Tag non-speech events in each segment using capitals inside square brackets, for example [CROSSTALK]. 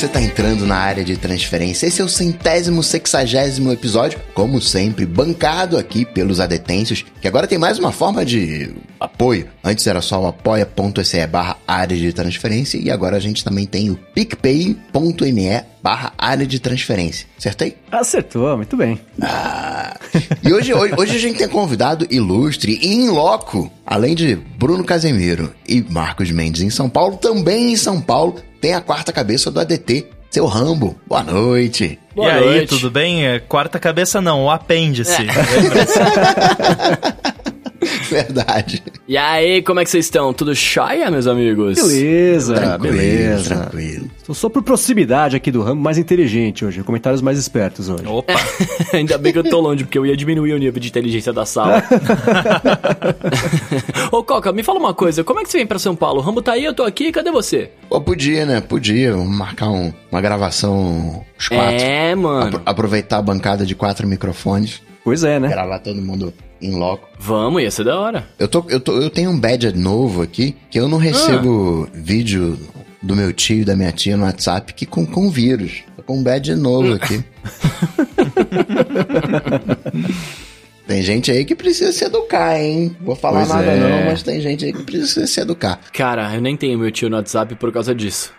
você está entrando na área de transferência. Esse é o centésimo, sexagésimo episódio, como sempre, bancado aqui pelos adetêncios, que agora tem mais uma forma de apoio. Antes era só o apoia.se barra área de transferência e agora a gente também tem o picpay.me barra área de transferência. Acertei? Acertou, muito bem. Ah, e hoje, hoje, hoje a gente tem convidado ilustre e em loco, além de Bruno Casemiro e Marcos Mendes em São Paulo, também em São Paulo tem a quarta cabeça do ADT, seu Rambo. Boa noite. Boa e noite. aí, tudo bem? É, Quarta cabeça não, o apêndice. [LAUGHS] [LAUGHS] Verdade. E aí, como é que vocês estão? Tudo chaia, meus amigos? Beleza, Tranquilo, beleza. tranquilo. Tô só por proximidade aqui do ramo mais inteligente hoje, comentários mais espertos hoje. Opa, [LAUGHS] Ainda bem que eu tô longe, porque eu ia diminuir o nível de inteligência da sala. [LAUGHS] Ô, Coca, me fala uma coisa. Como é que você vem pra São Paulo? O Rambo tá aí, eu tô aqui, cadê você? Pô, podia, né? Podia. Vamos marcar um- uma gravação os quatro. É, mano. Apro- aproveitar a bancada de quatro microfones, Pois é, né? gravar todo mundo em loco. Vamos, ia ser da hora. Eu, tô, eu, tô, eu tenho um badge novo aqui, que eu não recebo vídeo do meu tio e da minha tia no WhatsApp que com, com vírus. Tô com um badge novo aqui. [LAUGHS] tem gente aí que precisa se educar, hein? Vou falar Pois nada é. não, mas tem gente aí que precisa se educar. Cara, eu nem tenho meu tio no WhatsApp por causa disso.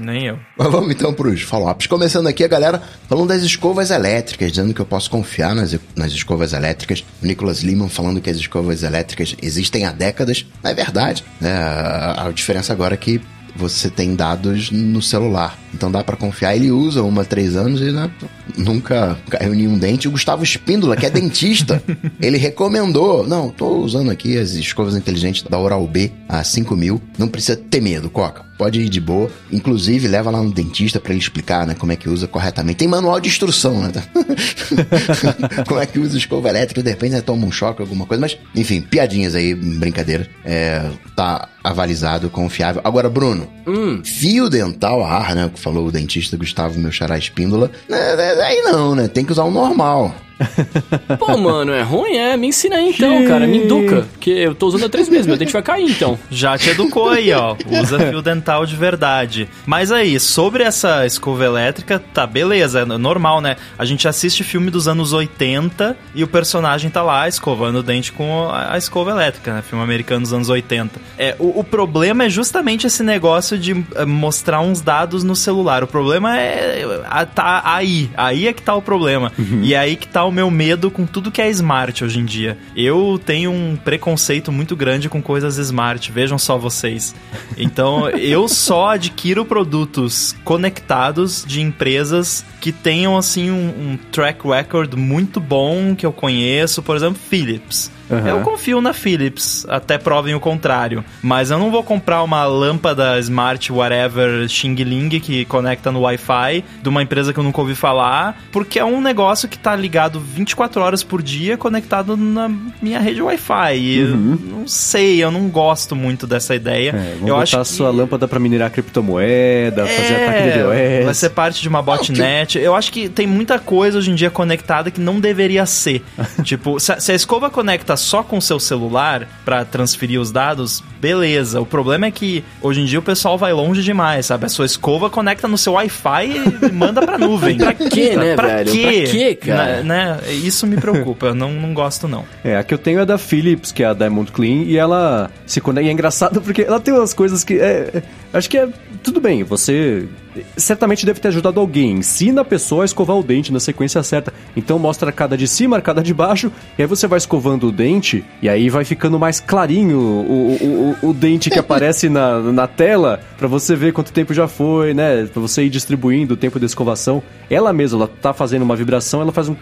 Nem eu. [LAUGHS] Mas vamos então pros follow-ups. Começando aqui a galera falando das escovas elétricas, dizendo que eu posso confiar nas, nas escovas elétricas. O Nicholas Lehman falando que as escovas elétricas existem há décadas. É verdade. a, a diferença agora é que você tem dados no celular. Então dá pra confiar. Ele usa uma há três anos e né, nunca caiu nenhum dente. O Gustavo Espíndola, que é dentista, [LAUGHS] ele recomendou. Não, tô usando aqui as escovas inteligentes da Oral B a 5 mil. Não precisa ter medo, Coca. Pode ir de boa. Inclusive, leva lá no dentista pra ele explicar, né, como é que usa corretamente. Tem manual de instrução, né? [LAUGHS] como é que usa escova elétrica, de repente né, toma um choque, alguma coisa. Mas, enfim, piadinhas aí, brincadeira. É, tá avalizado, confiável. Agora, Bruno, Hum, fio dental ar, né, falou o dentista Gustavo Meu Xará Espíndola. né, Aí não, né? Tem que usar o normal. [LAUGHS] pô, mano, é ruim? É, me ensina aí então, cara, me educa. Porque eu tô usando há três meses, meu dente vai cair então. [LAUGHS] Já te educou aí, ó. Usa fio dental de verdade. Mas aí, sobre essa escova elétrica, tá, beleza, é normal, né? A gente assiste filme dos anos 80 e o personagem tá lá escovando o dente com a escova elétrica, né? Filme americano dos anos 80. É, o, o problema é justamente esse negócio de eh, mostrar uns dados no celular. O problema é. ah, tá aí. Aí é que tá o problema. E é aí que tá o meu medo com tudo que é smart hoje em dia. Eu tenho um preconceito muito grande com coisas smart, vejam só vocês. Então, [LAUGHS] eu só adquiro produtos conectados de empresas que tenham, assim, um, um track record muito bom que eu conheço, por exemplo, Philips. Aham. Eu confio na Philips, até provem o contrário. Mas eu não vou comprar uma lâmpada smart whatever Xing Ling que conecta no Wi-Fi de uma empresa que eu nunca ouvi falar, porque é um negócio que tá ligado 24 horas por dia conectado na minha rede Wi-Fi. E eu não sei, eu não gosto muito dessa ideia. Uhum. É, vamos eu botar acho a que... sua lâmpada pra minerar criptomoeda, fazer ataque de DOS. É, Vai ser parte de uma botnet. Eu acho que tem muita coisa hoje em dia conectada que não deveria ser. [LAUGHS] tipo, se a, se a escova conecta só com o seu celular pra transferir os dados, beleza. O problema é que hoje em dia o pessoal vai longe demais, sabe? A sua escova conecta no seu Wi-Fi e manda pra nuvem. [LAUGHS] Pra quê, né, pra velho? Quê? Pra quê, cara? Né, né? Isso me preocupa. Eu não, não gosto, não. É, a que eu tenho é da Philips, que é a Diamond Clean, e ela se conecta. E é engraçado porque ela tem umas coisas que. É, é, acho que é. Tudo bem, você certamente deve ter ajudado alguém. Ensina a pessoa a escovar o dente na sequência certa. Então mostra a cada de cima, a cada de baixo, e aí você vai escovando o dente, e aí vai ficando mais clarinho o, o, o, o dente que aparece na, na tela, pra você ver quanto tempo já foi, né? Pra você ir distribuindo o tempo de escovação. Ela mesma, ela tá fazendo uma vibração, ela faz um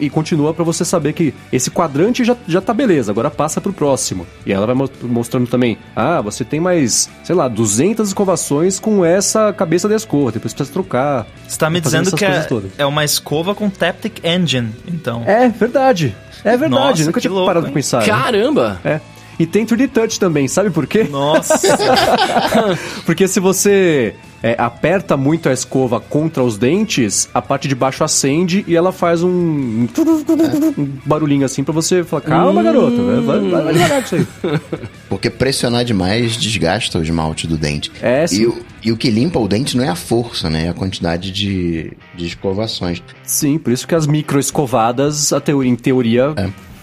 e continua pra você saber que esse quadrante já, já tá beleza, agora passa pro próximo. E ela vai mo- mostrando também, ah, você tem mais, sei lá, 200 escovações com essa cabeça da escova, depois precisa trocar. Você tá me dizendo que é, é uma escova com Taptic Engine, então. É, verdade. É verdade, Nossa, nunca que tinha louco, parado hein? pra pensar. né? Caramba! É. E tem 3D Touch também, sabe por quê? Nossa! [LAUGHS] Porque se você é, aperta muito a escova contra os dentes, a parte de baixo acende e ela faz um, um barulhinho assim pra você falar, calma, garoto, vai, vai, vai devagar com isso aí. [LAUGHS] Porque pressionar demais desgasta o esmalte do dente. É, sim. E o, e o que limpa o dente não é a força, né? É a quantidade de, de escovações. Sim, por isso que as microescovadas, a teoria, em teoria,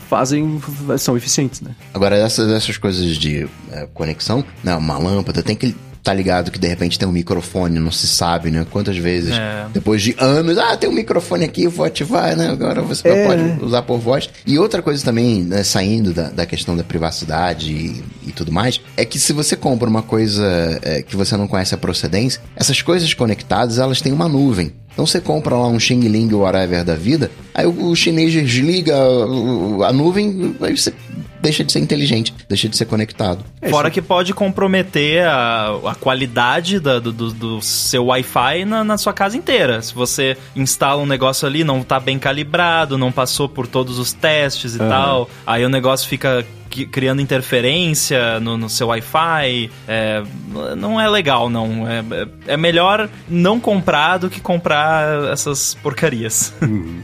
fazem, são eficientes, né? Agora, essas, essas coisas de é, conexão, né? Uma lâmpada, tem que tá ligado que de repente tem um microfone, não se sabe, né? Quantas vezes, É. depois de anos, ah, tem um microfone aqui, eu vou ativar, né? Agora você É. pode usar por voz. E outra coisa também, né, saindo da, da questão da privacidade e, e tudo mais, é que se você compra uma coisa é, que você não conhece a procedência, essas coisas conectadas, elas têm uma nuvem. Então você compra lá um Xing Ling whatever da vida, aí o, o chinês desliga o- a nuvem, aí você deixa de ser inteligente, deixa de ser conectado. Fora que pode comprometer a, a qualidade da- do, do- do seu Wi-Fi na, na sua casa inteira. Se você instala um negócio ali, não tá bem calibrado, não passou por todos os testes e tal, aí o negócio fica criando interferência no, no seu Wi-Fi. É, não é legal, não. É, é- é melhor não comprar do que comprar essas porcarias.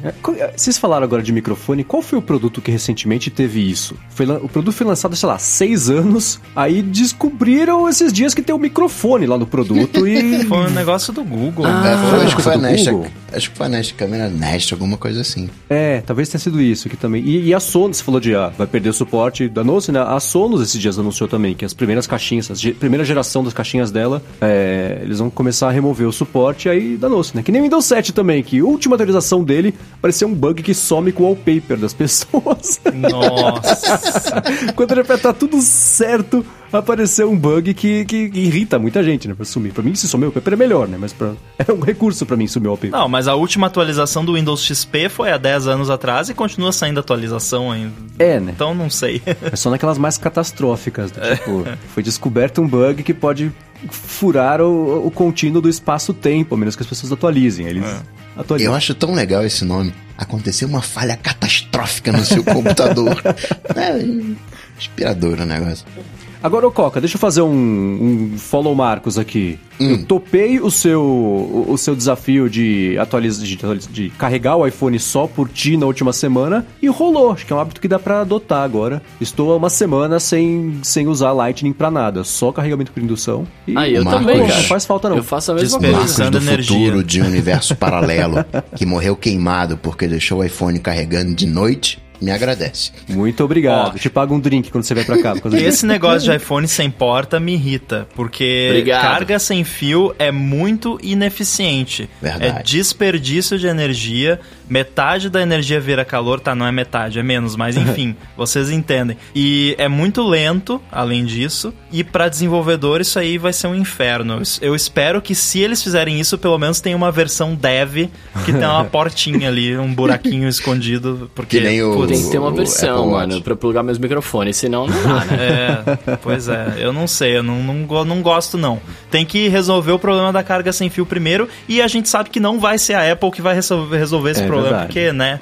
É, Vocês falaram agora de microfone, qual foi o produto que recentemente teve isso? Foi o produto foi lançado, sei lá, seis anos, aí descobriram esses dias que tem um microfone lá no produto e... [LAUGHS] Foi um negócio do Google. É, né? foi, acho que foi a do Nest, Google? acho que foi a Nest, câmera Nest, alguma coisa assim. É, talvez tenha sido isso aqui também. E, e a Sonos, você falou de ah, vai perder o suporte da Noce, né? A Sonos esses dias anunciou também que as primeiras caixinhas, a ge- primeira geração das caixinhas dela, é, eles vão começar a remover o suporte aí da Noce, né? Que nem o Windows 7 também, que a última atualização dele parecia um bug que some com o wallpaper das [LAUGHS] pessoas. Nossa. [LAUGHS] Quando ele tá tudo certo, apareceu um bug que, que irrita muita gente, né? Pra sumir. Pra mim, se sumir o wallpaper é melhor, né? Mas pra, [LAUGHS] é um recurso pra mim sumir o wallpaper. Não, mas a última atualização do Windows XP foi há 10 anos atrás e continua saindo atualização ainda. É, né? Então não sei. É só naquelas mais catastróficas, do tipo, foi descoberto um bug que pode furar o, o contínuo do espaço-tempo, a menos que as pessoas atualizem. Eles atualizam. Eu acho tão legal esse nome. Aconteceu uma falha catastrófica no seu [LAUGHS] computador. É inspirador o negócio. Agora, ô Coca, deixa eu fazer um, um follow Marcos aqui. Eu topei o seu, o, o seu desafio de, atualiz, de, de carregar o iPhone só por ti na última semana e rolou. Acho que é um hábito que dá pra adotar agora. Estou há uma semana sem, sem usar Lightning pra nada, só carregamento por indução. E Aí, eu Marcos, também, não cara. faz falta, não. Eu faço a mesma coisa. Marcos do energia. futuro de um universo paralelo que morreu queimado porque deixou o iPhone carregando de noite, me agradece. Muito obrigado. Ó. Te pago um drink quando você vai pra cá. Esse negócio de iPhone sem porta me irrita, porque Obrigado. carga sem fio é muito ineficiente. Verdade. É desperdício de energia. Metade da energia vira calor, tá? Não é metade, é menos, mas enfim, [LAUGHS] vocês entendem. E é muito lento, além disso. E pra desenvolvedor isso aí vai ser um inferno. Eu es- Eu espero que se eles fizerem isso, pelo menos tenha uma versão dev que tenha uma [LAUGHS] portinha ali, um buraquinho escondido, porque Que nem o- putz, Tem que ter uma versão, mano, pra plugar meus microfones, senão não dá, né? É, pois é, eu não sei, eu não, não, não gosto não. Tem que resolver o problema da carga sem fio primeiro e a gente sabe que não vai ser a Apple que vai resolver, resolver esse É problema, verdade. porque, né?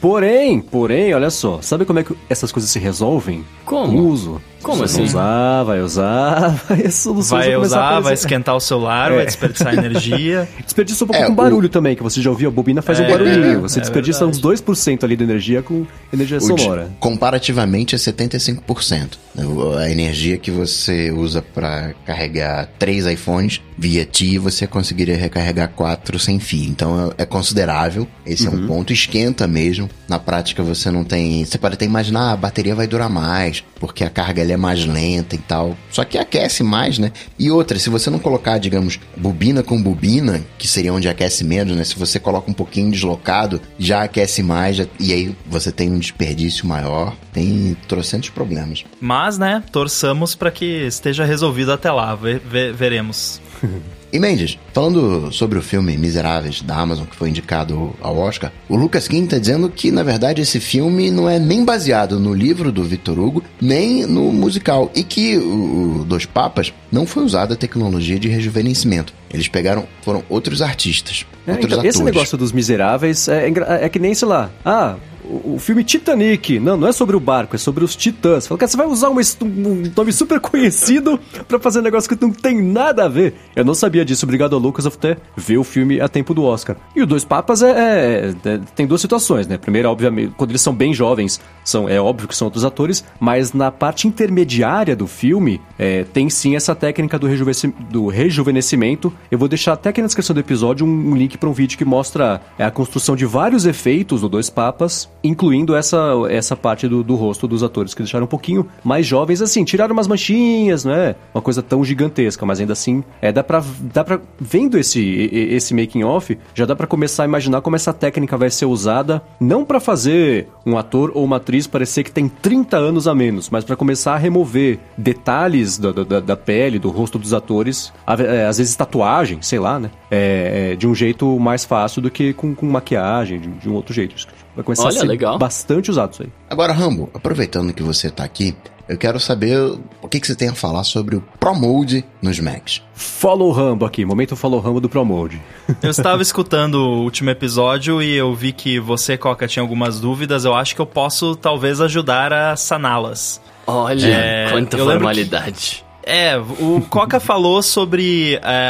Porém, porém, olha só, sabe como é que essas coisas se resolvem? Como? Com uso. Como assim? Vai usar, vai usar, [LAUGHS] vai as soluções Vai usar, vai esquentar o celular, É. vai desperdiçar energia. [LAUGHS] Desperdiça um pouco É, com o- barulho também, que você já ouviu, a bobina faz um É, barulhinho. Você é desperdiça uns 2% ali de energia com energia O de- sonora. comparativamente é 75%. O- A energia que você usa para carregar três iPhones via TI, você conseguiria recarregar quatro sem fio. Então é é considerável. Esse é um ponto. Esquenta mesmo. Na prática você não tem. Você pode até imaginar, "Ah, a bateria vai durar mais, porque a carga é mais lenta e tal. Só que aquece mais, né? E outra, se você não colocar, digamos, bobina com bobina, que seria onde aquece menos, né? Se você coloca um pouquinho deslocado, já aquece mais, já- e aí você tem um desperdício maior. Tem trocentos problemas. Mas, né, torçamos para que esteja resolvido até lá, ve- ve- veremos. [LAUGHS] E Mendes, falando sobre o filme Miseráveis da Amazon, que foi indicado ao Oscar, o Lucas King tá dizendo que, na verdade, esse filme não é nem baseado no livro do Victor Hugo, nem no musical, e que o, Dois Papas não foi usada a tecnologia de rejuvenescimento. Eles pegaram, foram outros artistas, É, outros então, atores. esse negócio dos miseráveis é, engra- é que nem, sei lá, ah, o, filme Titanic. Não, não é sobre o barco, é sobre os titãs. Fala, cara, você vai usar uma, um nome super conhecido pra fazer um negócio que não tem nada a ver. Eu não sabia disso, obrigado ao Lucas até ver o filme a tempo do Oscar. E o Dois Papas é, é, é, tem duas situações, né? Primeiro, obviamente, quando eles são bem jovens, são, é óbvio que são outros atores, mas na parte intermediária do filme, é, tem sim essa técnica do, rejuvenescimento, do rejuvenescimento. Eu vou deixar até aqui na descrição do episódio um, um link para um vídeo que mostra é, a construção de vários efeitos do Dois Papas, incluindo essa, essa parte do, do rosto dos atores que deixaram um pouquinho mais jovens, assim, tiraram umas manchinhas, não é uma coisa tão gigantesca, mas ainda assim, é, dá pra, dá pra vendo esse, esse making off, já dá para começar a imaginar como essa técnica vai ser usada, não para fazer um ator ou uma atriz parecer que tem 30 anos a menos, mas para começar a remover detalhes da, da, da, pele, do rosto dos atores, é, às vezes tatuagem, sei lá, né? É, é, de um jeito mais fácil do que com, com maquiagem, de, de um outro jeito. Vai começar Olha, a ser legal. bastante usado isso aí. Agora, Rambo, aproveitando que você tá aqui, eu quero saber o que, que você tem a falar sobre o Pro Mode nos Macs. Follow Rambo aqui, momento Follow Rambo do Pro Mode. Eu [LAUGHS] estava escutando o último episódio e eu vi que você, Coca, tinha algumas dúvidas. Eu acho que eu posso talvez ajudar a saná-las. Olha, é, quanta formalidade. É, o Coca falou sobre é,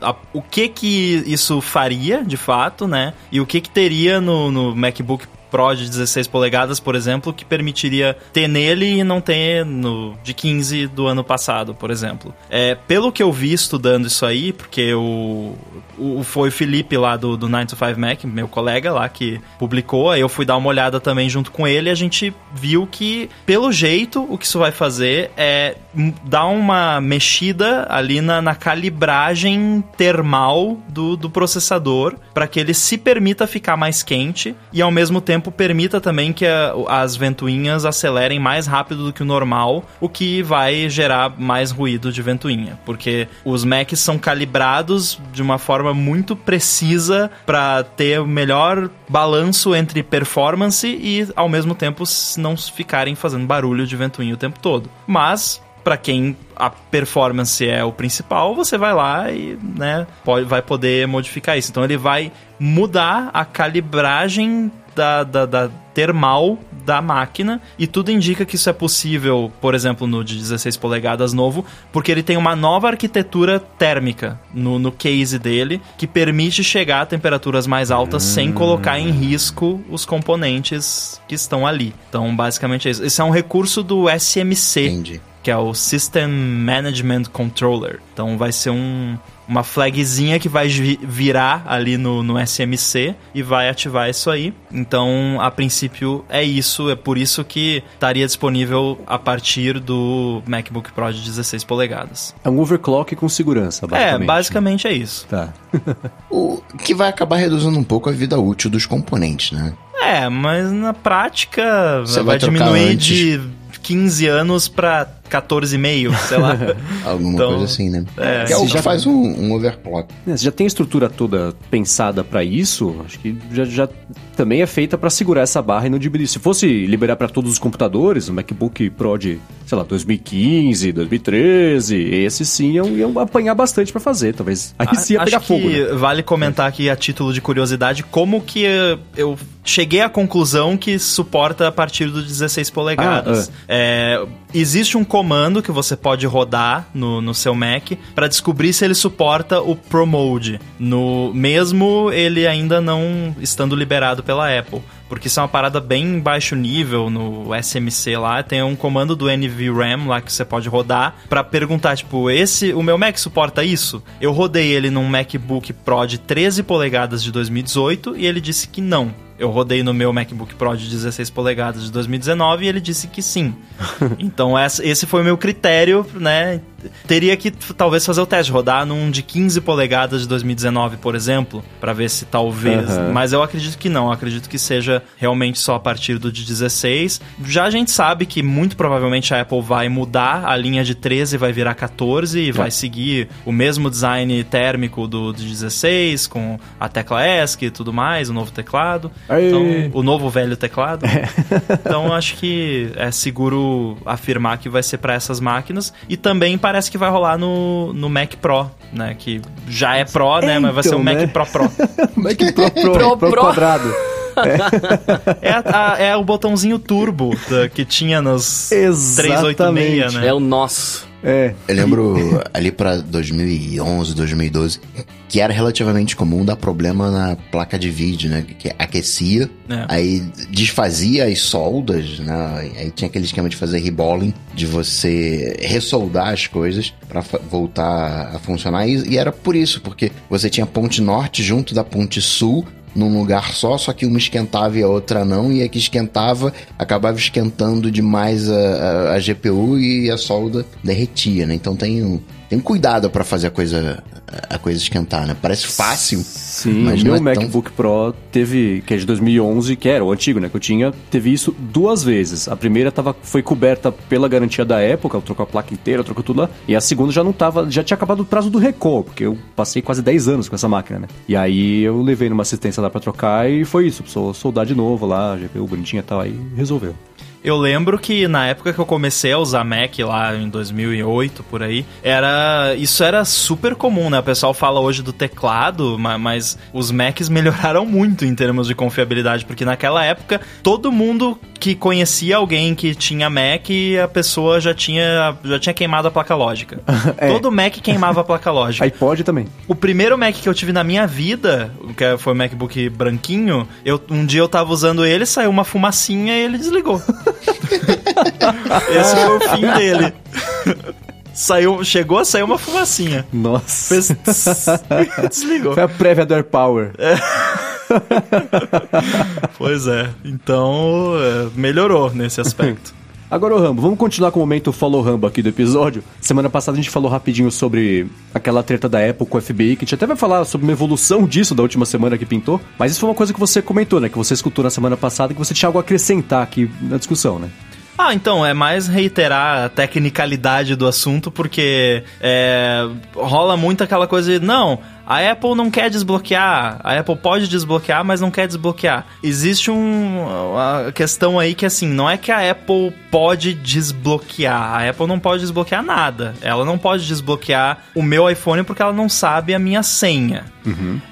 a, o que que isso faria, de fato, né? E o que que teria no, no MacBook Pro de 16 polegadas, por exemplo, que permitiria ter nele e não ter no de 15 do ano passado, por exemplo. É, pelo que eu vi estudando isso aí, porque o, o foi o Felipe lá do, do 9 to 5 Mac, meu colega lá, que publicou, aí eu fui dar uma olhada também junto com ele e a gente viu que, pelo jeito, o que isso vai fazer é dar uma mexida ali na, na calibragem termal do, do processador para que ele se permita ficar mais quente e ao mesmo tempo tempo permita também que a, as ventoinhas acelerem mais rápido do que o normal, o que vai gerar mais ruído de ventoinha, porque os Macs são calibrados de uma forma muito precisa para ter o melhor balanço entre performance e ao mesmo tempo não ficarem fazendo barulho de ventoinha o tempo todo. Mas para quem a performance é o principal, você vai lá e né, pode, vai poder modificar isso. Então ele vai mudar a calibragem da, da, da termal da máquina e tudo indica que isso é possível, por exemplo, no de 16 polegadas novo, porque ele tem uma nova arquitetura térmica no, no case dele que permite chegar a temperaturas mais altas hum. sem colocar em risco os componentes que estão ali. Então, basicamente é isso. Esse é um recurso do SMC. Entendi que é o System Management Controller. Então vai ser um, uma flagzinha que vai virar ali no, no SMC e vai ativar isso aí. Então, a princípio, é isso. É por isso que estaria disponível a partir do MacBook Pro de 16 polegadas. É um overclock com segurança, basicamente. É, basicamente é isso. Tá. [LAUGHS] o que vai acabar reduzindo um pouco a vida útil dos componentes, né? É, mas na prática Você vai, vai diminuir antes. de 15 anos para 14,5, sei lá. [LAUGHS] Alguma então, coisa assim, né? É, que é o que já faz um, um overclock. É, você já tem a estrutura toda pensada para isso, acho que já, já também é feita para segurar essa barra e não diminuir. Se fosse liberar para todos os computadores, o MacBook Pro de, sei lá, 2015, 2013, esses sim iam, iam apanhar bastante para fazer, talvez. Aí sim ia pegar acho fogo. Que né? Vale comentar aqui a título de curiosidade como que eu cheguei à conclusão que suporta a partir do 16 polegadas. Ah, é. É, existe um comando que você pode rodar no, no seu Mac para descobrir se ele suporta o Pro Mode, no, mesmo ele ainda não estando liberado pela Apple porque isso é uma parada bem baixo nível no SMC lá. Tem um comando do NVRAM lá que você pode rodar para perguntar, tipo, esse, o meu Mac suporta isso? Eu rodei ele num MacBook Pro de 13 polegadas de 2018 e ele disse que não. Eu rodei no meu MacBook Pro de 16 polegadas de 2019 e ele disse que sim. [LAUGHS] então esse foi o meu critério, né? Teria que talvez fazer o teste, rodar num de 15 polegadas de 2019, por exemplo, para ver se talvez. Uhum. Mas eu acredito que não, eu acredito que seja realmente só a partir do de 16. Já a gente sabe que muito provavelmente a Apple vai mudar a linha de 13 vai virar 14 e é. vai seguir o mesmo design térmico do de 16 com a tecla ESC e tudo mais, o novo teclado. Então, o novo velho teclado. É. então, acho que é seguro afirmar que vai ser para essas máquinas. E também parece que vai rolar no, no Mac Pro, né? Que já é Pro, né? Mas vai ser o então, Mac né? Pro Pro. [LAUGHS] Mac Pro Pro, Pro, Pro, Pro quadrado. [LAUGHS] É, a- a- é o botãozinho turbo da- que tinha nos 386, né? É o nosso. É. Eu lembro ali pra 2011, 2012, que era relativamente comum dar problema na placa de vídeo, né? Que aquecia, É. aí desfazia as soldas, né? Aí tinha aquele esquema de fazer reballing, de você ressoldar as coisas pra fa- voltar a funcionar. E, e era por isso, porque você tinha a ponte norte junto da ponte sul, num lugar só, só que uma esquentava e a outra não, e a que esquentava acabava esquentando demais a, a- a GPU e a solda derretia, né? Então tem um, tem cuidado pra fazer a coisa, a coisa esquentar, né? Parece fácil, Sim, mas meu é tão- MacBook Pro teve, que é de 2011, que era o antigo, né, que eu tinha, teve isso duas vezes. A primeira tava, foi coberta pela garantia da época, eu trocou a placa inteira, trocou tudo lá. E a segunda já não tava, já tinha acabado o prazo do recall, porque eu passei quase 10 anos com essa máquina, né. E aí eu levei numa assistência lá pra trocar e foi isso, precisou soldar de novo lá, GPU bonitinha e tal, aí resolveu. Eu lembro que na época que eu comecei a usar Mac lá em 2008 por aí, era isso era super comum, né? O pessoal fala hoje do teclado, ma- mas os Macs melhoraram muito em termos de confiabilidade, porque naquela época todo mundo que conhecia alguém que tinha Mac, a pessoa já tinha já tinha queimado a placa lógica. [LAUGHS] É. Todo Mac queimava a placa lógica. iPod também. O primeiro Mac que eu tive na minha vida, que foi o MacBook branquinho, eu, um dia eu tava usando ele, saiu uma fumacinha e ele desligou. [LAUGHS] [LAUGHS] Esse foi o fim dele. [LAUGHS] Saiu, chegou a sair uma fumacinha. Nossa. Fez [LAUGHS] desligou. Foi a prévia do AirPower. Pois é. Então, é, melhorou nesse aspecto. Agora, ô Rambo, vamos continuar com o momento Follow Rambo aqui do episódio. Semana passada a gente falou rapidinho sobre aquela treta da Apple com o FBI, que a gente até vai falar sobre uma evolução disso da última semana que pintou. Mas isso foi uma coisa que você comentou, né? Que você escutou na semana passada e que você tinha algo a acrescentar aqui na discussão, né? Ah, então, é mais reiterar a tecnicalidade do assunto, porque é, rola muito aquela coisa de, não, a Apple não quer desbloquear, a Apple pode desbloquear, mas não quer desbloquear. Existe um, uma questão aí que, assim, não é que a Apple pode desbloquear, a Apple não pode desbloquear nada. Ela não pode desbloquear o meu iPhone porque ela não sabe a minha senha.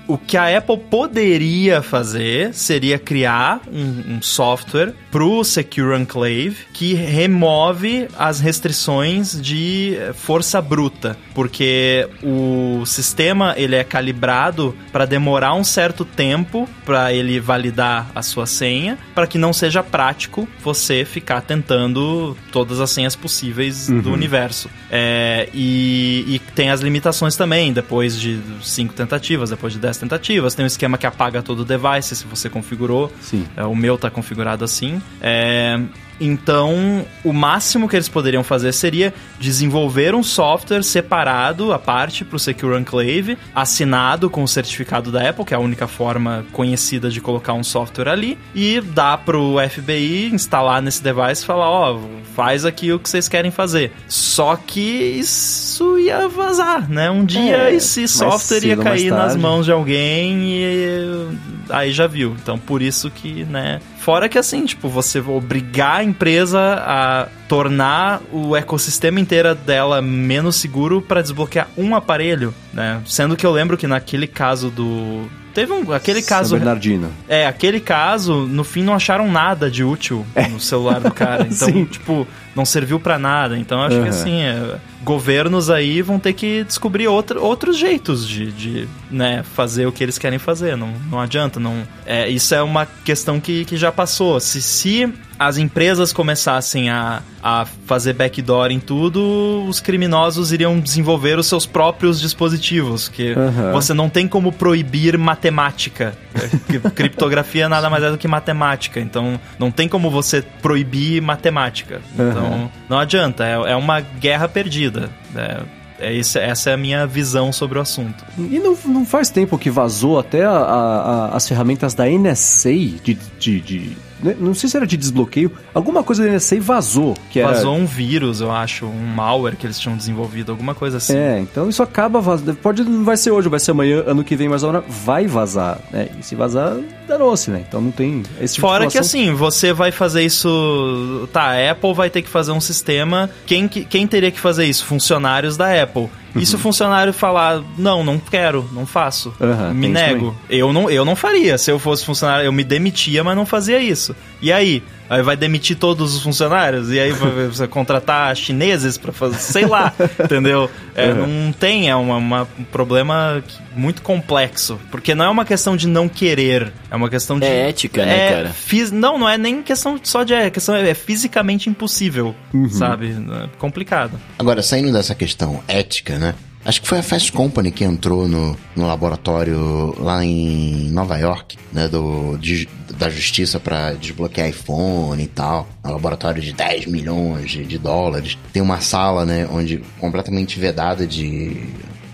O que a Apple poderia fazer seria criar um, um software pro Secure Enclave que remove as restrições de eh, força bruta, porque o sistema ele é calibrado para demorar um certo tempo para ele validar a sua senha, para que não seja prático você ficar tentando todas as senhas possíveis do universo. É, e, e tem as limitações também, depois de cinco tentativas, depois de 10 tentativas. Tem um esquema que apaga todo o device se você configurou. Sim. É, o meu tá configurado assim. É, então, o máximo que eles poderiam fazer seria desenvolver um software separado, à parte, para o Secure Enclave, assinado com o certificado da Apple, que é a única forma conhecida de colocar um software ali, e dar pro FBI instalar nesse device e falar: ó, faz aqui o que vocês querem fazer. Só que isso ia vazar, né? Um dia É, esse software ia cair nas mãos de alguém e aí já viu. Então por isso que, né? Fora que assim, tipo, você obrigar a empresa a tornar o ecossistema inteiro dela menos seguro para desbloquear um aparelho, né? Sendo que eu lembro que naquele caso do teve um aquele São caso Bernardino. é, aquele caso, no fim não acharam nada de útil no celular do cara. [LAUGHS] Então, tipo, não serviu pra nada. Então, acho que Aham. assim, é, governos aí vão ter que descobrir outra, outros jeitos de, de né, fazer o que eles querem fazer. Não, não adianta. Não, é, isso é uma questão que, que já passou. Se, se as empresas começassem a, a fazer backdoor em tudo, os criminosos iriam desenvolver os seus próprios dispositivos. Que Aham. você não tem como proibir matemática. É, que Criptografia nada mais é do que matemática. Então, não tem como você proibir matemática. Então, não adianta. É, é uma guerra perdida. É, é esse- essa é a minha visão sobre o assunto. E não, não faz tempo que vazou até a- a- as ferramentas da NSA de, de, de- né, Não sei se era de desbloqueio. Alguma coisa da NSA vazou. Que era, Vazou um vírus, eu acho, um malware que eles tinham desenvolvido, alguma coisa assim. É, então isso acaba vazando. Pode, não vai ser hoje, vai ser amanhã, ano que vem, mas agora vai vazar, né? E se vazar, danou-se, né? Então não tem esse tipo Fora que assim, você vai fazer isso. Tá, a Apple vai ter que fazer um sistema. Quem, que- quem teria que fazer isso? Funcionários da Apple. E se o funcionário falar, não, não quero, não faço, Aham, me nego. Eu não, eu não faria. Se eu fosse funcionário, eu me demitia, mas não fazia isso. E aí? Aí vai demitir todos os funcionários? E aí vai você contratar chineses pra fazer, sei lá, [LAUGHS] entendeu? É, Não tem, é uma, uma- um problema muito complexo. Porque não é uma questão de não querer, é uma questão de... É ética, né, é, cara? fis- não, não é nem questão só de... É, questão é, é fisicamente impossível, sabe? É complicado. Agora, saindo dessa questão ética, né? Acho que foi a Fast Company que entrou no, no laboratório lá em Nova York, né? Do, de- da justiça para desbloquear iPhone e tal. Um laboratório de 10 milhões de, de dólares. Tem uma sala, né? Onde completamente vedada de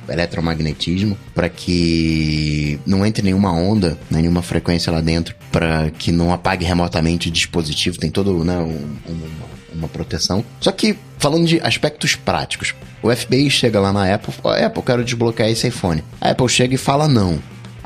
eletromagnetismo para que não entre nenhuma onda, né, nenhuma frequência lá dentro, para que não apague remotamente o dispositivo. Tem todo né, um- um- uma proteção. Só que, falando de aspectos práticos, o FBI chega lá na Apple e fala: Apple, quero desbloquear esse iPhone. A Apple chega e fala não.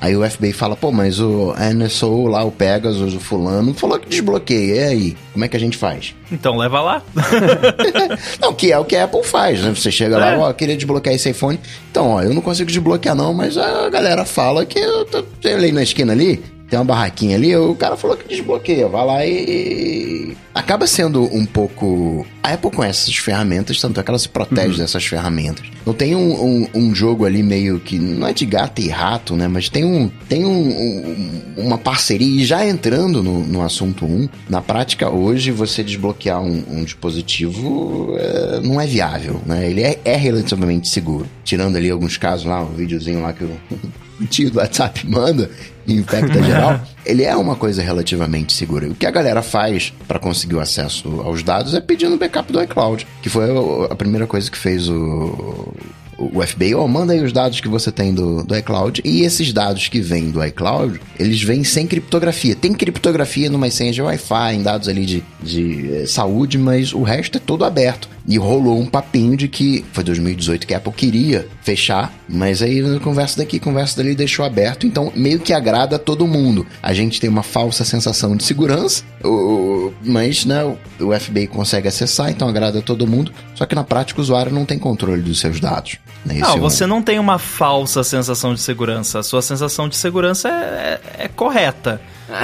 Aí o FBI fala, pô, mas o NSO lá, o Pegasus, o fulano, falou que desbloqueia. E aí? Como é que a gente faz? Então leva lá. [LAUGHS] Não, que é o que a Apple faz, né? Você chega É. lá, ó, queria desbloquear esse iPhone. Então, ó, eu não consigo desbloquear não, mas a galera fala que eu tô, tem ali na esquina ali, tem uma barraquinha ali, o cara falou que desbloqueia. Vai lá e... Acaba sendo um pouco... A Apple conhece essas ferramentas, tanto é que ela se protege dessas ferramentas. Não tem um, um, um jogo ali meio que... Não é de gato e rato, né? Mas tem um... Tem um, um- uma parceria, e já entrando no, no assunto 1, na prática hoje você desbloquear um, um dispositivo é, não é viável, né? Ele é, é relativamente seguro. Tirando ali alguns casos lá, um videozinho lá que o, [LAUGHS] o tio do WhatsApp manda e infecta [LAUGHS] geral, ele é uma coisa relativamente segura. O que a galera faz para conseguir o acesso aos dados é pedindo backup do iCloud, que foi a primeira coisa que fez o, o FBI, ó, manda aí os dados que você tem do, do iCloud. E esses dados que vêm do iCloud, eles vêm sem criptografia. Tem criptografia numa senha de Wi-Fi, em dados ali de, de eh, saúde, mas o resto é todo aberto. E rolou um papinho de que foi 2018 que a Apple queria fechar, mas aí conversa daqui, conversa dali, deixou aberto. Então meio que agrada a todo mundo. A gente tem uma falsa sensação de segurança, o- mas né, o FBI consegue acessar, então agrada a todo mundo. Só que na prática o usuário não tem controle dos seus dados. Né? Não, é um- você não tem uma falsa sensação de segurança. A sua sensação de segurança é, é- é correta.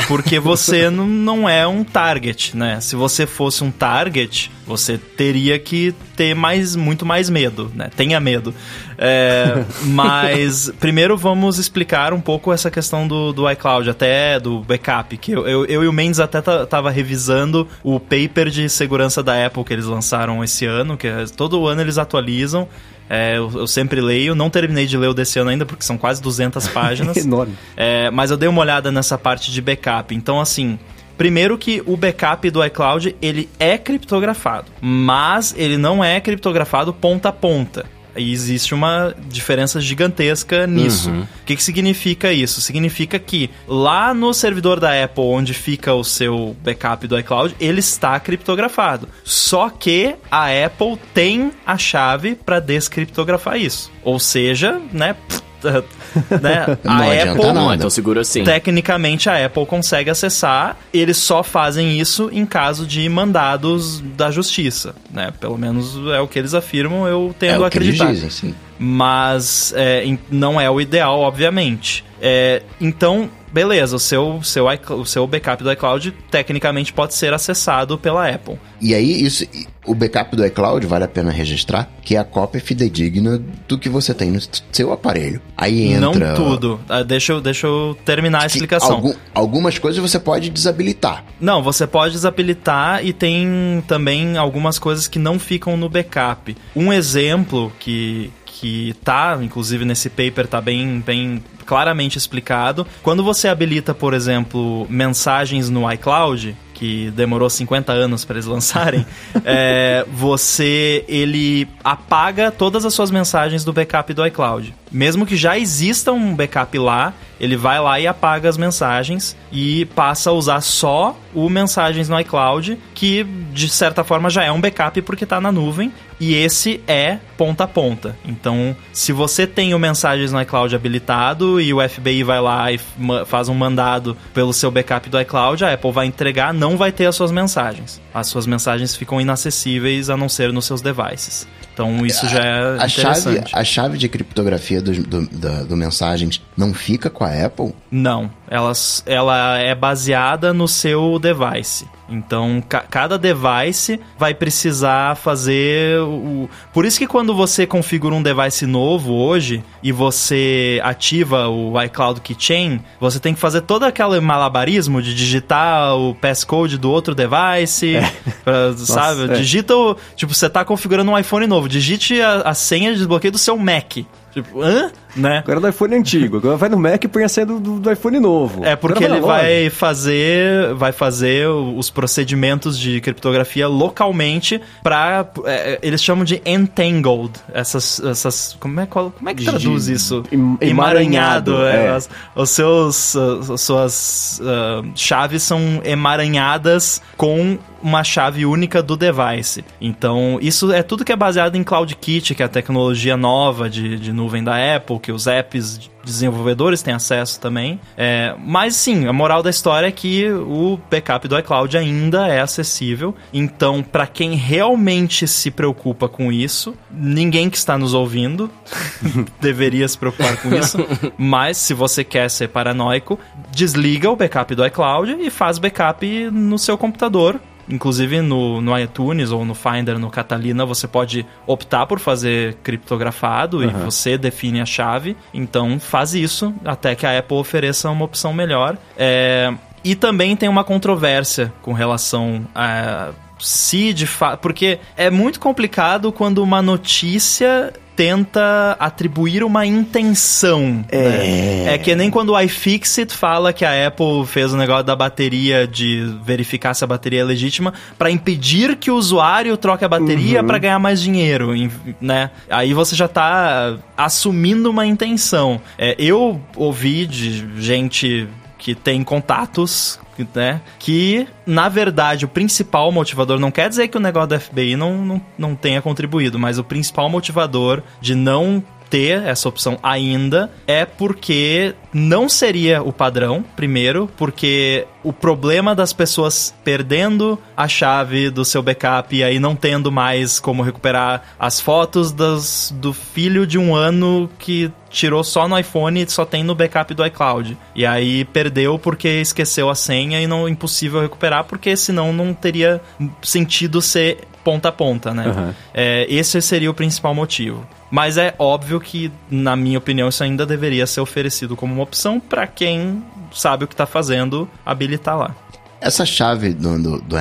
Porque você [LAUGHS] não, não é um target, né? Se você fosse um target, você teria que ter mais, muito mais medo, né? Tenha medo. É, [LAUGHS] mas primeiro vamos explicar um pouco essa questão do, do iCloud, até do backup. Que eu, eu, eu e o Mendes até ta- tava revisando o paper de segurança da Apple que eles lançaram esse ano, que é- todo ano eles atualizam. É, eu, eu sempre leio, não terminei de ler o desse ano ainda, porque são quase 200 [LAUGHS] páginas. Enorme. É, mas eu dei uma olhada nessa parte de backup. Então, assim, primeiro que o backup do iCloud, ele é criptografado. Mas ele não é criptografado ponta a ponta. E existe uma diferença gigantesca nisso. O que, que significa isso? Significa que lá no servidor da Apple, onde fica o seu backup do iCloud, ele está criptografado. Só que a Apple tem a chave para descriptografar isso. Ou seja, né? [LAUGHS] [LAUGHS] né Não a Apple é nada. tão seguro assim. Tecnicamente a Apple consegue acessar, eles só fazem isso em caso de mandados da justiça, né? Pelo menos é o que eles afirmam, eu é tendo a o que eles acreditar. dizem, sim. Mas é, não é o ideal, obviamente. É, então, beleza, o seu, seu, o seu backup do iCloud tecnicamente pode ser acessado pela Apple. E aí, isso, o backup do iCloud, vale a pena registrar, que é a cópia fidedigna do que você tem no seu aparelho. Aí entra... Não tudo. Ah, deixa, eu, deixa eu terminar a explicação. algum- algumas coisas você pode desabilitar. Não, você pode desabilitar e tem também algumas coisas que não ficam no backup. Um exemplo que, que tá, inclusive nesse paper, tá bem, bem claramente explicado. Quando você habilita, por exemplo, mensagens no iCloud, que demorou 50 anos para eles lançarem, [LAUGHS] é, você ele apaga todas as suas mensagens do backup do iCloud. Mesmo que já exista um backup lá, ele vai lá e apaga as mensagens e passa a usar só o mensagens no iCloud, que de certa forma já é um backup porque está na nuvem, e esse é ponta a ponta. Então, se você tem o mensagens no iCloud habilitado e o FBI vai lá e faz um mandado pelo seu backup do iCloud, a Apple vai entregar, não vai ter as suas mensagens. As suas mensagens ficam inacessíveis a não ser nos seus devices. Então isso já é a chave, a chave de criptografia do, do, do, do, mensagens não fica com a Apple? Não, elas, ela é baseada no seu device. Então, ca cada device vai precisar fazer o. Por isso que quando você configura um device novo hoje e você ativa o iCloud Keychain, você tem que fazer todo aquele malabarismo de digitar o passcode do outro device, é. [LAUGHS] pra, sabe? Nossa, é. Digita o. Tipo, você tá configurando um iPhone novo, digite a, a senha de desbloqueio do seu Mac. Tipo, hã? Né? Agora do iPhone antigo. Agora vai no Mac e põe a senha do, do, iPhone novo. É porque ele vai fazer, vai fazer os procedimentos de criptografia localmente para é, eles chamam de entangled. Essas, essas como é como é que traduz isso? Emaranhado. emaranhado é. As, os seus, as suas uh, chaves são emaranhadas com uma chave única do device. Então, isso é tudo que é baseado em CloudKit, que é a tecnologia nova de, de nuvem da Apple, que os apps desenvolvedores têm acesso também. É, mas sim, a moral da história é que o backup do iCloud ainda é acessível. Então, para quem realmente se preocupa com isso, ninguém que está nos ouvindo [LAUGHS] deveria se preocupar com isso. Mas se você quer ser paranoico, desliga o backup do iCloud e faz backup no seu computador Inclusive no, no iTunes ou no Finder, no Catalina, você pode optar por fazer criptografado uhum. e você define a chave. Então faz isso até que a Apple ofereça uma opção melhor. É, e também tem uma controvérsia com relação a se de fato. Porque é muito complicado quando uma notícia tenta atribuir uma intenção. É. Né? É que nem quando o iFixit fala que a Apple fez o negócio da bateria de verificar se a bateria é legítima para impedir que o usuário troque a bateria uhum. para ganhar mais dinheiro, né? Aí você já tá assumindo uma intenção. É, eu ouvi de gente que tem contatos né? Que, na verdade, o principal motivador não quer dizer que o negócio da FBI não, não, não tenha contribuído, mas o principal motivador de não ter essa opção ainda é porque não seria o padrão, primeiro, porque o problema das pessoas perdendo a chave do seu backup e aí não tendo mais como recuperar as fotos das, do filho de um ano que tirou só no iPhone e só tem no backup do iCloud. E aí perdeu porque esqueceu a senha e não impossível recuperar, porque senão não teria sentido ser ponta a ponta, né? Uhum. É, esse seria o principal motivo. Mas é óbvio que, na minha opinião, isso ainda deveria ser oferecido como uma opção para quem sabe o que está fazendo habilitar lá. Essa chave do, do, do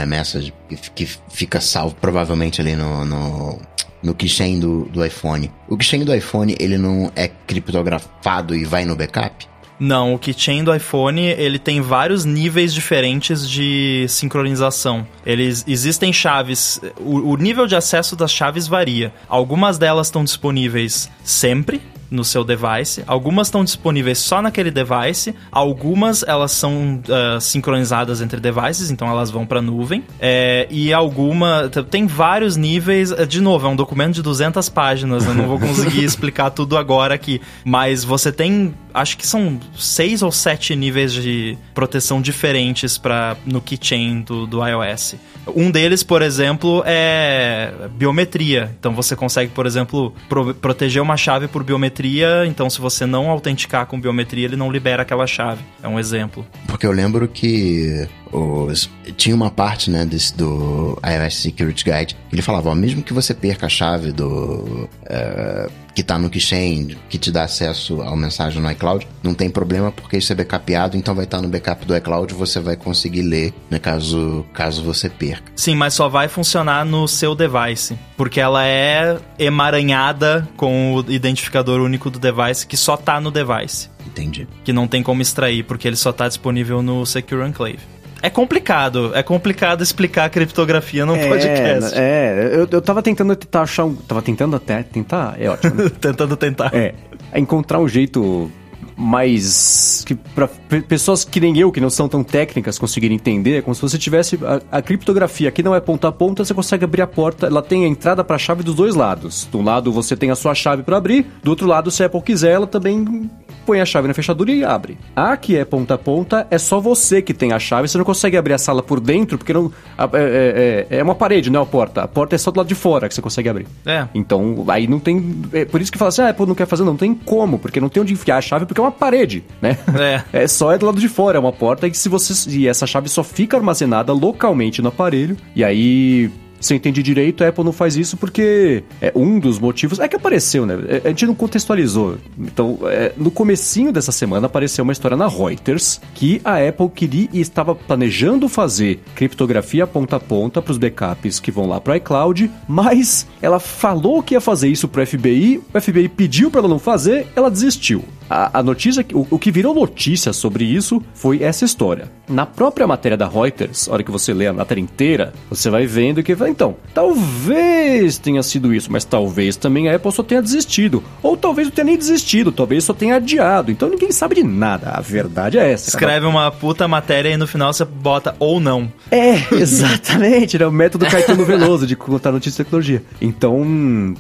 que fica salvo provavelmente ali no, no, no keychain do, do iPhone. O keychain do iPhone, ele não é criptografado e vai no backup? Não, o keychain do iPhone, ele tem vários níveis diferentes de sincronização. Eles existem chaves, o, o nível de acesso das chaves varia. Algumas delas estão disponíveis sempre, no seu device. Algumas estão disponíveis só naquele device. Algumas elas são uh, sincronizadas entre devices, então elas vão para nuvem. É, e alguma tem vários níveis. Eh, de novo, é um documento de 200 páginas. Eu não vou conseguir [LAUGHS] explicar tudo agora aqui, mas você tem, acho que são seis ou sete níveis de proteção diferentes para no keychain do, do iOS. Um deles, por exemplo, é biometria. Então você consegue, por exemplo, pro proteger uma chave por biometria. Então, se você não autenticar com biometria, ele não libera aquela chave. É um exemplo. Porque eu lembro que os, tinha uma parte né, desse, do iOS Security Guide que ele falava: ó, mesmo que você perca a chave do. Uh, que está no Keychain, que te dá acesso ao mensagem no iCloud, não tem problema porque isso é backupeado, então vai estar tá no backup do iCloud você vai conseguir ler, né, caso, caso você perca. Sim, mas só vai funcionar no seu device, porque ela é emaranhada com o identificador único do device que só está no device. Entendi. Que não tem como extrair, porque ele só está disponível no Secure Enclave. É complicado. É complicado explicar a criptografia num podcast. É, eu, eu tava tentando tentar achar um. Tava tentando até. Tentar? É ótimo. [LAUGHS] Tentando tentar. É. é encontrar um jeito mais. que para pessoas que nem eu, que não são tão técnicas, conseguirem entender, é como se você tivesse. A, a criptografia aqui não é ponta a ponta, você consegue abrir a porta, ela tem a entrada para a chave dos dois lados. De um lado você tem a sua chave para abrir, do outro lado, se a Apple quiser, ela também põe a chave na fechadura e abre. A que é ponta a ponta é só você que tem a chave, você não consegue abrir a sala por dentro, porque não. a- É, é- é uma parede, não é a porta. A porta é só do lado de fora que você consegue abrir. É. Então, aí não tem. É por isso que fala assim, ah, Apple não quer fazer, não tem como, porque não tem onde enfiar a chave, porque é uma parede, né? É. [LAUGHS] É só é do lado de fora, é uma porta e se você. E essa chave só fica armazenada localmente no aparelho. E aí. Se eu entendi direito, a Apple não faz isso porque é um dos motivos. É que apareceu, né? É, A gente não contextualizou. Então, é, no comecinho dessa semana apareceu uma história na Reuters que a Apple queria e estava planejando fazer criptografia ponta a ponta para os backups que vão lá para o iCloud, mas ela falou que ia fazer isso para o FBI, o FBI pediu para ela não fazer, ela desistiu. A, a notícia, o, o que virou notícia sobre isso foi essa história. Na própria matéria da Reuters, a hora que você lê a matéria inteira, você vai vendo que, então, talvez tenha sido isso, mas talvez também a Apple só tenha desistido. Ou talvez não tenha nem desistido, talvez só tenha adiado. Então ninguém sabe de nada. A verdade é essa. Cada- Escreve uma puta matéria e no final você bota ou não. é, [LAUGHS] exatamente, né? O método Caetano Veloso de contar notícia de tecnologia. Então,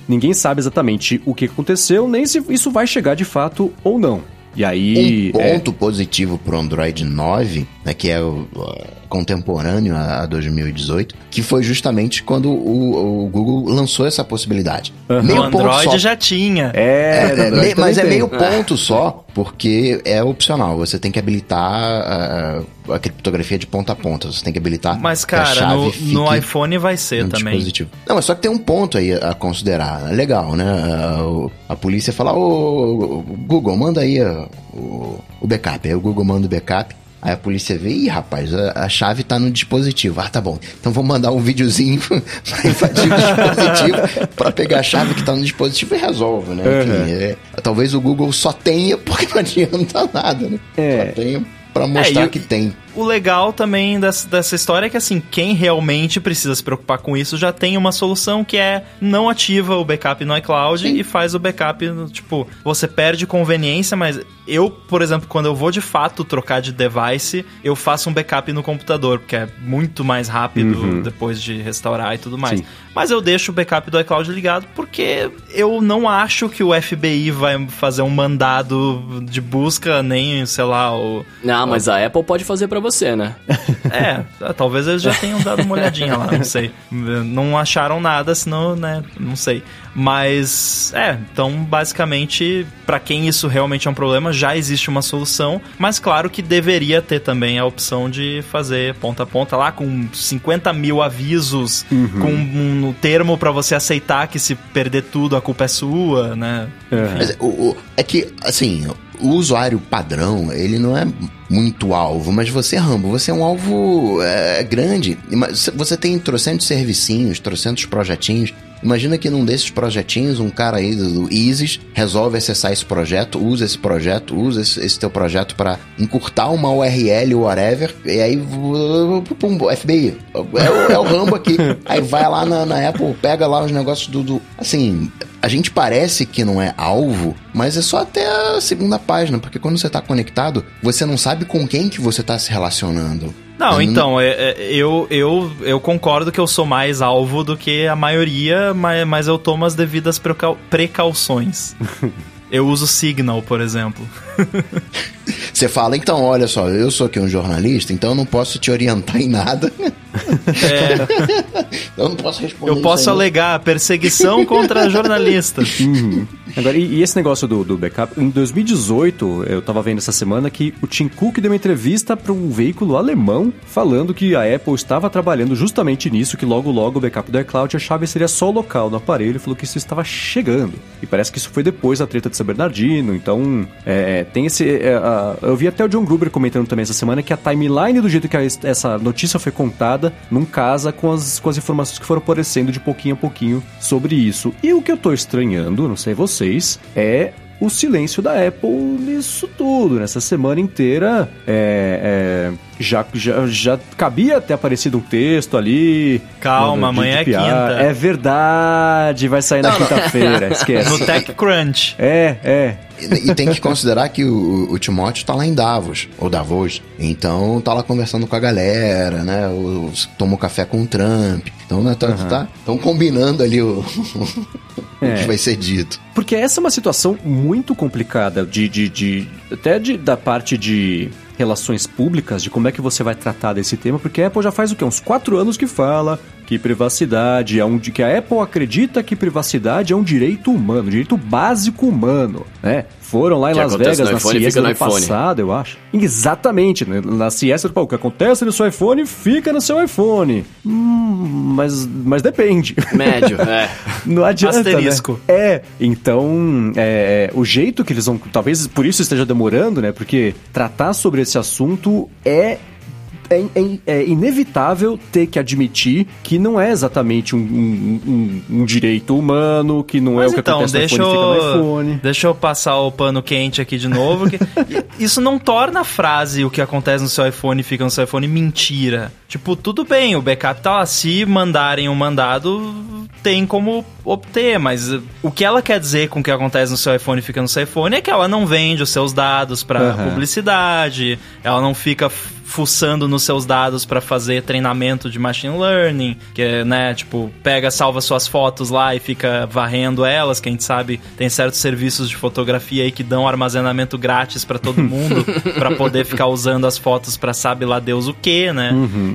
ninguém sabe exatamente o que aconteceu, nem se isso vai chegar de fato ou não. E aí. Um é, ponto positivo pro Android 9, né, que é o uh, contemporâneo a, a 2018, que foi justamente quando o, o Google lançou essa possibilidade. Aham. Meio o ponto Android só. já tinha. É, É, é, Android mas é meio ponto só, porque é opcional. Você tem que habilitar a, a criptografia de ponta a ponta. Você tem que habilitar Mas, cara, no, no iPhone vai ser também. Não, mas só que tem um ponto aí a considerar. É Legal, né? A, o- a polícia fala, ô Google, manda aí o, o backup. Aí o Google manda o backup. Aí a polícia vê, ih, rapaz, a, a chave tá no dispositivo. Ah, tá bom. Então vamos mandar um videozinho [LAUGHS] pra invadir o dispositivo pra pegar a chave que tá no dispositivo e resolve, né? Enfim, é, talvez o Google só tenha [LAUGHS] porque não adianta nada, né? É. Só tenha pra mostrar o- que tem. O legal também dessa, dessa história é que, assim, quem realmente precisa se preocupar com isso já tem uma solução que é não ativa o backup no iCloud e faz o backup, no- tipo, você perde conveniência, mas eu, por exemplo, quando eu vou de fato trocar de device, eu faço um backup no computador, porque é muito mais rápido depois de restaurar e tudo mais. Sim. Mas eu deixo o backup do iCloud ligado porque eu não acho que o FBI vai fazer um mandado de busca, nem, sei lá, o, Não, mas a Apple pode fazer pra você, né? [LAUGHS] é, talvez eles já tenham dado uma olhadinha lá, não sei. Não acharam nada, senão, né, não sei. Mas, é, então, basicamente, pra quem isso realmente é um problema, já existe uma solução. Mas, claro que deveria ter também a opção de fazer ponta a ponta lá, com 50 mil avisos, com um termo pra você aceitar que se perder tudo, a culpa é sua, né? Mas o, o- é que, assim, o usuário padrão, ele não é muito alvo, mas você, Rambo, você é um alvo é, grande. Você tem trocentos servicinhos, trocentos projetinhos. Imagina que num desses projetinhos, um cara aí do, Isis resolve acessar esse projeto, usa esse projeto, usa esse, esse teu projeto para encurtar uma URL ou whatever, e aí, pum, FBI, é, o- é o Rambo aqui. [LAUGHS] Aí vai lá na, na Apple, pega lá os negócios do, do. Assim, a gente parece que não é alvo, mas é só até a segunda página, porque quando você tá conectado, você não sabe com quem que você tá se relacionando. Não, Eu então, é- é- eu, eu, eu concordo que eu sou mais alvo do que a maioria, mas, mas eu tomo as devidas precau- precauções. [LAUGHS] Eu uso Signal, por exemplo. [LAUGHS] Você fala, então, olha só, eu sou aqui um jornalista, então eu não posso te orientar em nada. É, [LAUGHS] eu não posso responder eu posso alegar perseguição [LAUGHS] contra jornalistas. Agora, e, e esse negócio do, do backup? Em 2018, eu tava vendo essa semana que o Tim Cook deu uma entrevista para um veículo alemão falando que a Apple estava trabalhando justamente nisso, que logo logo o backup do iCloud a chave seria só local no aparelho, e falou que isso estava chegando. E parece que isso foi depois da treta de San Bernardino, então é, tem esse... a- eu vi até o John Gruber comentando também essa semana que a timeline do jeito que a- essa notícia foi contada não casa com as, com as informações que foram aparecendo de pouquinho a pouquinho sobre isso. E o que eu tô estranhando, não sei vocês, é o silêncio da Apple nisso tudo. Nessa semana inteira, é, é, já, já, já cabia ter aparecido um texto ali. Calma, amanhã é quinta. É verdade, vai sair na quinta-feira, [LAUGHS] esquece. No TechCrunch. É, é. E, e tem que considerar que o, o Timóteo tá lá em Davos, ou Davos. Então tá lá conversando com a galera, né? O, tomou café com o Trump. Então né, tá, tá- tão combinando ali o, [LAUGHS] o É. que vai ser dito. Porque essa é uma situação muito complicada de, de, de- até de, da parte de relações públicas, de como é que você vai tratar desse tema, porque a Apple já faz o quê? Uns quatro anos que fala que privacidade é um que a Apple acredita que privacidade é um direito humano, um direito básico humano, né? Foram lá em Que Las Vegas no na iPhone, no ano passado, eu acho. Exatamente, né? na CES, pô, o que acontece no seu iPhone fica no seu iPhone. Hum, mas, mas depende. Médio, é. [LAUGHS] Não adianta, Asterisco. né? É, então, é, o jeito que eles vão... Talvez por isso esteja demorando, né? Porque tratar sobre esse assunto é... É, é- é inevitável ter que admitir que não é exatamente um, um- um- um direito humano, que não é Mas o que então, acontece deixa no iPhone, fica no eu, iPhone. deixa eu passar o pano quente aqui de novo. que [LAUGHS] isso não torna a frase o que acontece no seu iPhone fica no seu iPhone mentira. Tipo, tudo bem, o backup tá lá. Se mandarem um mandado, tem como obter, mas o que ela quer dizer com o que acontece no seu iPhone fica no seu iPhone é que ela não vende os seus dados pra Aham. publicidade, ela não fica fuçando nos seus dados pra fazer treinamento de machine learning, que é, né, tipo, pega, salva suas fotos lá e fica varrendo elas, que a gente sabe tem certos serviços de fotografia aí que dão armazenamento grátis pra todo [LAUGHS] mundo, pra poder ficar usando as fotos pra sabe lá Deus o que, né?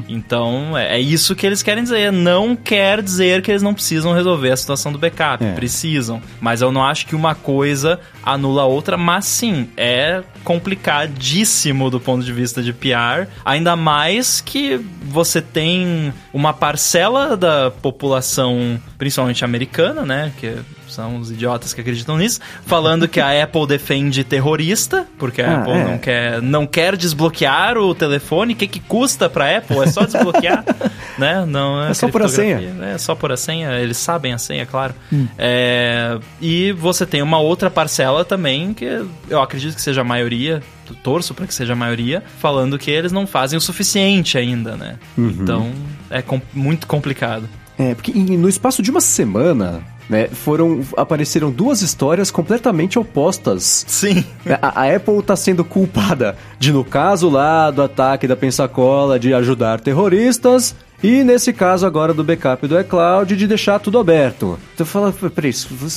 Então, é, é isso que eles querem dizer. Não quer dizer que eles não precisam resolver a situação do backup. É. Precisam. Mas eu não acho que uma coisa anula a outra, mas sim, é complicadíssimo do ponto de vista de PR. Ainda mais que você tem uma parcela da população, principalmente americana, né? Que são os idiotas que acreditam nisso, falando que a [LAUGHS] Apple defende terrorista, porque a Ah, Apple é. não quer, não quer desbloquear o telefone. O que, que custa pra Apple? É só desbloquear, [LAUGHS] né? Não É só por a criptografia. É só por a senha, eles sabem a senha, claro. Hum. É, e você tem uma outra parcela também, que eu acredito que seja a maioria, torço para que seja a maioria, falando que eles não fazem o suficiente ainda, né? Uhum. Então é com- muito complicado. É, porque no espaço de uma semana, né, foram apareceram duas histórias completamente opostas Sim. A, a Apple está sendo culpada de, no caso lá do ataque da Pensacola, de ajudar terroristas. E nesse caso agora do backup do iCloud, de deixar tudo aberto. Então fala, peraí,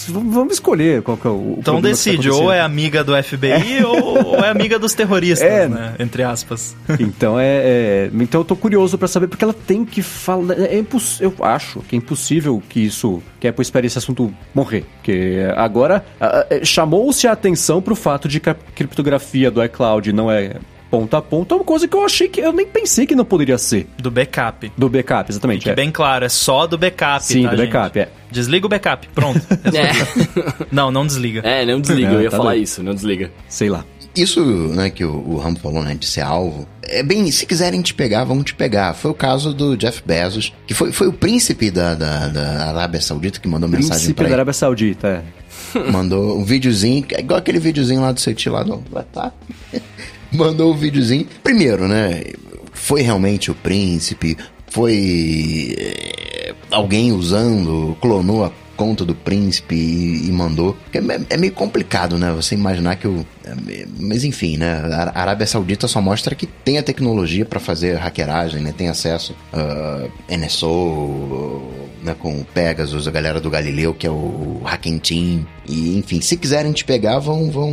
vamos escolher qual que é o. Então tá decide, ou é amiga do FBI [LAUGHS] ou, ou é amiga dos terroristas, É. né? Entre aspas. Então é, é- Então eu tô curioso pra saber, porque ela tem que falar. É imposs... Eu acho que é impossível que isso. Que a Apple espere esse assunto morrer. Porque agora chamou-se a atenção pro fato de que a criptografia do iCloud não é ponta a ponta, é uma coisa que eu achei que. Eu nem pensei que não poderia ser. Do backup. Do backup, exatamente. Fique é. bem claro, é só do backup, Sim, tá, do gente? backup, é. Desliga o backup, pronto. [LAUGHS] É, Não, não desliga. é não desliga, Não, eu ia tá falar doido. isso, não desliga. Sei lá. Isso, né, que o, o Rambo falou, né, de ser alvo, é bem, se quiserem te pegar, vão te pegar. Foi o caso do Jeff Bezos, que foi, foi o príncipe da, da, da Arábia Saudita que mandou mensagem Príncipe pra da ele. Arábia Saudita, é. Mandou um videozinho, é igual aquele videozinho lá do Seti lá do WhatsApp. [LAUGHS] Mandou um videozinho. Primeiro, né? Foi realmente o príncipe? Foi é, alguém usando, clonou a conta do príncipe e, e mandou? É, é meio complicado, né? Você imaginar que o. é, Mas enfim, né? A Arábia Saudita só mostra que tem a tecnologia para fazer hackeragem, né? Tem acesso a NSO, né, com o Pegasus, a galera do Galileu, que é o Hacking Team. E, enfim, se quiserem te pegar, vão, vão,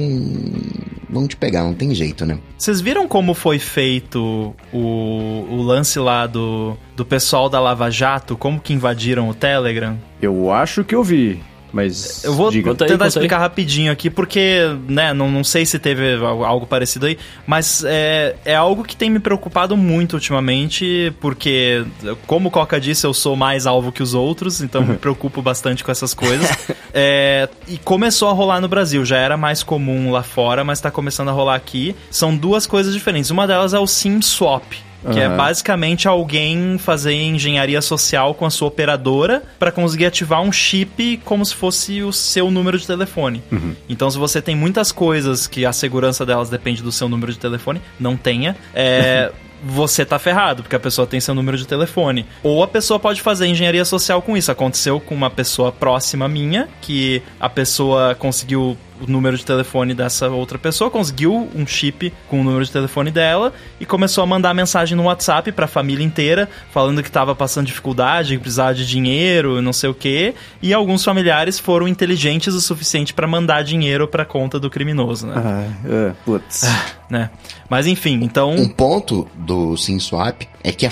vão te pegar, não tem jeito, né? Vocês viram como foi feito o, o lance lá do, do pessoal da Lava Jato? Como que invadiram o Telegram? Eu acho que eu vi, mas. Eu vou diga. Tentar explicar rapidinho aqui, porque, né, não, não sei se teve al- algo parecido aí, mas é, é algo que tem me preocupado muito ultimamente, porque, como o Coca disse, eu sou mais alvo que os outros, então me [LAUGHS] preocupo bastante com essas coisas. É, e começou a rolar no Brasil, já era mais comum lá fora, mas tá começando a rolar aqui. São duas coisas diferentes. Uma delas é o SIM swap. Que é basicamente alguém fazer engenharia social com a sua operadora para conseguir ativar um chip como se fosse o seu número de telefone. Então, se você tem muitas coisas que a segurança delas depende do seu número de telefone, não tenha. É. [LAUGHS] Você tá ferrado, porque a pessoa tem seu número de telefone. Ou a pessoa pode fazer engenharia social com isso. Aconteceu com uma pessoa próxima minha, que a pessoa conseguiu o número de telefone dessa outra pessoa, conseguiu um chip com o número de telefone dela e começou a mandar mensagem no WhatsApp pra família inteira, falando que tava passando dificuldade, que precisava de dinheiro, não sei o quê. E alguns familiares foram inteligentes o suficiente pra mandar dinheiro pra conta do criminoso, né? Ah, é, putz. né? Mas enfim, então. Um ponto do SimSwap é que é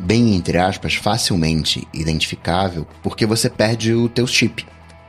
bem, entre aspas, facilmente identificável, porque você perde o teu chip.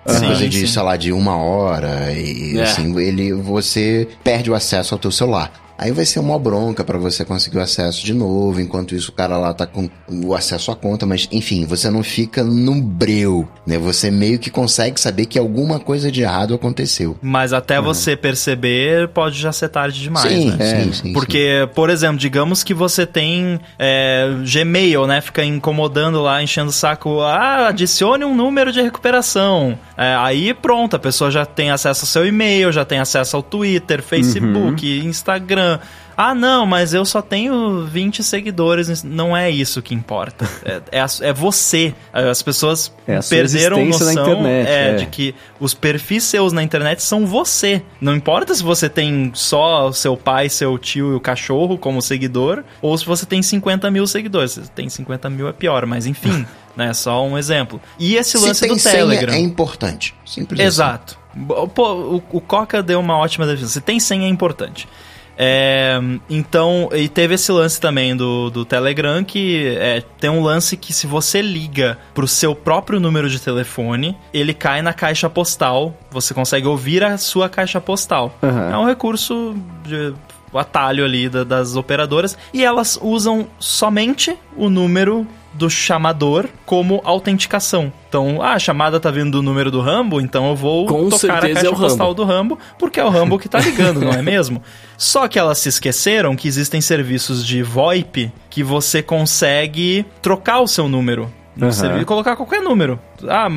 Sim, coisa de, sim. sei lá, de uma hora e É. assim, ele, você perde o acesso ao teu celular. Aí vai ser uma bronca pra você conseguir o acesso de novo, enquanto isso o cara lá tá com o acesso à conta, mas enfim, você não fica no breu, né? Você meio que consegue saber que alguma coisa de errado aconteceu. Mas até você perceber, pode já ser tarde demais, sim, né? sim, É, sim, sim. Porque, por exemplo, digamos que você tem é, Gmail, né? Fica incomodando lá, enchendo o saco. Ah, adicione um número de recuperação. É, aí pronto, a pessoa já tem acesso ao seu e-mail, já tem acesso ao Twitter, Facebook, Instagram. Ah, não, mas eu só tenho 20 seguidores. Não é isso que importa. É, é, é você. As pessoas É perderam noção internet, é, é. de que os perfis seus na internet são você. Não importa se você tem só o seu pai, seu tio e o cachorro como seguidor, ou se você tem 50 mil seguidores. Se tem 50 mil é pior, mas enfim, [LAUGHS] né? Só um exemplo. E esse Se lance tem do senha, Telegram. é importante. Simples assim. Exato. Pô, o, o Coca deu uma ótima definição. Se tem senha é importante. É, então, e teve esse lance também do, do Telegram que é, tem um lance que se você liga pro seu próprio número de telefone, ele cai na caixa postal. Você consegue ouvir a sua caixa postal. Aham. É um recurso de atalho ali da- das operadoras e elas usam somente o número do chamador como autenticação. Então, ah, a chamada tá vindo do número do Rambo, então eu vou Com tocar a caixa é o postal do Rambo, porque é o Rambo que tá ligando, não é [LAUGHS] mesmo? Só que elas se esqueceram que existem serviços de VoIP que você consegue trocar o seu número. No Aham. serviço e colocar qualquer número. Ah,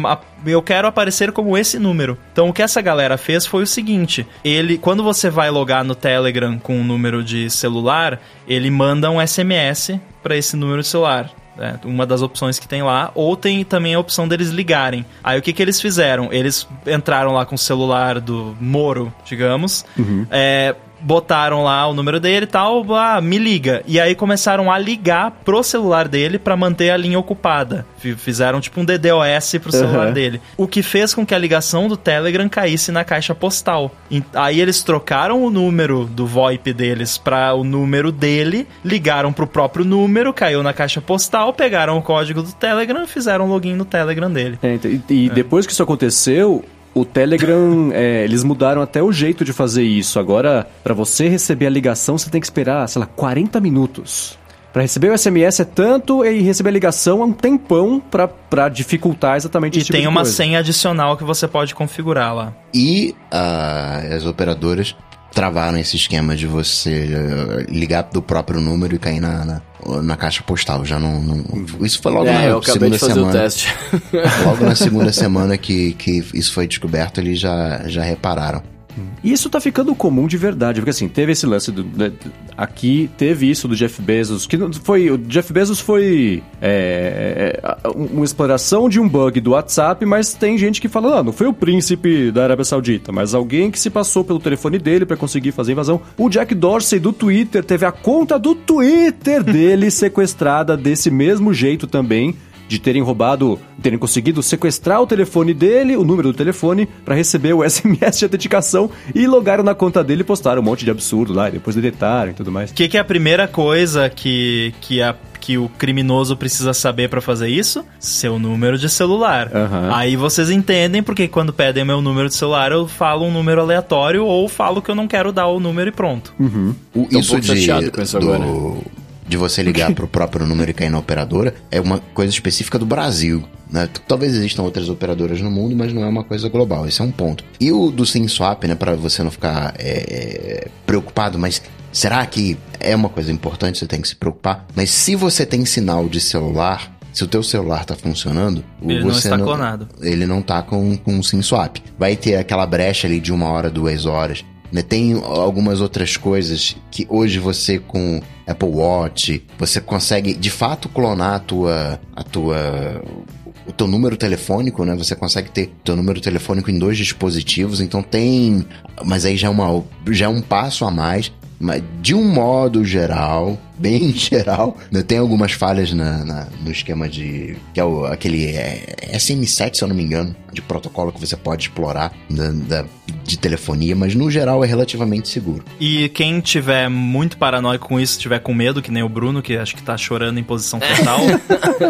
eu quero aparecer como esse número. Então o que essa galera fez foi o seguinte: ele, quando você vai logar no Telegram com um número de celular, ele manda um SMS para esse número de celular. Né? uma das opções que tem lá, ou tem também a opção deles ligarem. Aí o que, que eles fizeram? Eles entraram lá com o celular do Moro, digamos, é, botaram lá o número dele e tal, ah, me liga. E aí começaram a ligar pro celular dele pra manter a linha ocupada. Fizeram tipo um DDoS pro celular Aham. dele. O que fez com que a ligação do Telegram caísse na caixa postal. E- Aí eles trocaram o número do VoIP deles pra o número dele, ligaram pro próprio número, caiu na caixa postal, pegaram o código do Telegram e fizeram login no Telegram dele. É, então, e e depois que isso aconteceu, o Telegram, é, eles mudaram até o jeito de fazer isso. Agora, pra você receber a ligação, você tem que esperar, sei lá, 40 minutos. Pra receber o SMS é tanto e receber a ligação é um tempão pra, pra dificultar exatamente E esse tipo tem de uma coisa. senha adicional que você pode configurar lá. E ah, as operadoras travaram esse esquema de você eh, ligar do próprio número e cair na, na, na caixa postal. Já não, não- Isso foi logo É, na eu acabei segunda de fazer semana. o teste. [LAUGHS] Logo na segunda [LAUGHS] semana que, que isso foi descoberto, eles já, já repararam. Isso tá ficando comum de verdade, porque assim, teve esse lance do. né, aqui teve isso do Jeff Bezos, que não foi. O Jeff Bezos foi é, é, uma exploração de um bug do WhatsApp, mas tem gente que fala, ah, não foi o príncipe da Arábia Saudita, mas alguém que se passou pelo telefone dele pra conseguir fazer invasão. O Jack Dorsey do Twitter teve a conta do Twitter dele [LAUGHS] sequestrada desse mesmo jeito também de terem roubado, terem conseguido sequestrar o telefone dele, o número do telefone, pra receber o [LAUGHS] SMS de autenticação e logaram na conta dele e postaram um monte de absurdo lá, e depois deletaram e tudo mais. O que, que é a primeira coisa que, que, a, que o criminoso precisa saber pra fazer isso? Seu número de celular. Aham. Aí vocês entendem porque quando pedem meu número de celular eu falo um número aleatório ou falo que eu não quero dar o número e pronto. O, Tô um isso pouco de, chateado com isso do- agora. De você ligar pro próprio número e cair na operadora é uma coisa específica do Brasil. Né? Talvez existam outras operadoras no mundo, mas não é uma coisa global. Esse é um ponto. E o do SimSwap, né, para você não ficar é, preocupado, mas será que é uma coisa importante, você tem que se preocupar? Mas se você tem sinal de celular, se o teu celular tá funcionando, Ele não está clonado. Ele não tá com, com um SIM swap. Vai ter aquela brecha ali de uma hora, duas horas. Né? Tem algumas outras coisas que hoje você com Apple Watch, você consegue de fato clonar a tua, a tua o teu número telefônico, né? Você consegue ter teu número telefônico em dois dispositivos, então tem, mas aí já é uma já é um passo a mais. Mas de um modo geral, [LAUGHS] bem geral, né, tem algumas falhas na, na- no esquema de. que é o, aquele é, SM7, se eu não me engano, de protocolo que você pode explorar da, da- de telefonia, mas no geral é relativamente seguro. E quem tiver muito paranoico com isso, tiver com medo, que nem o Bruno, que acho que tá chorando em posição fetal,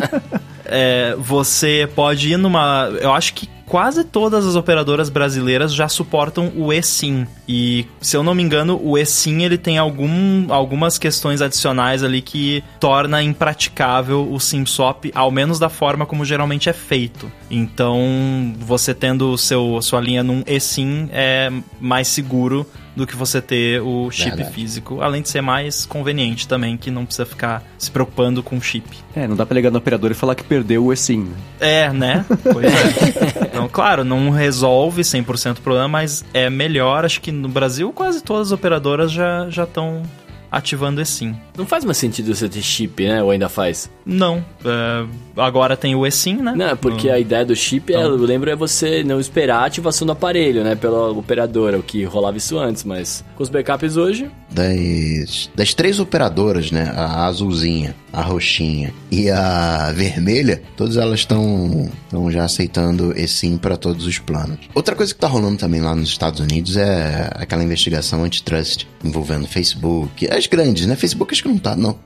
[LAUGHS] é, você pode ir numa. Eu acho que quase todas as operadoras brasileiras já suportam o eSIM. E, se eu não me engano, o eSIM ele tem algum, algumas questões adicionais ali que torna impraticável o SIM swap, ao menos da forma como geralmente é feito. Então, você tendo seu, sua linha num eSIM é mais seguro do que você ter o chip Verdade. físico, além de ser mais conveniente também, que não precisa ficar se preocupando com o chip. É, não dá pra ligar no operador e falar que perdeu o eSIM. né? É, né? Pois é. Então, claro, não resolve 100% o problema, mas é melhor. Acho que no Brasil quase todas as operadoras já já estão ativando eSIM. Não faz mais sentido você ter chip, né? Ou ainda faz? Não, é, agora tem o eSIM, né? Não, porque a ideia do chip, é, eu lembro, é você não esperar a ativação do aparelho, né? Pela operadora, o que rolava isso antes, mas com os backups hoje, Das, das três operadoras, né? A azulzinha, a roxinha e a vermelha, todas elas estão já aceitando esse sim para todos os planos. Outra coisa que tá rolando também lá nos Estados Unidos é aquela investigação antitrust envolvendo Facebook, as grandes, né? Facebook acho que não tá, não,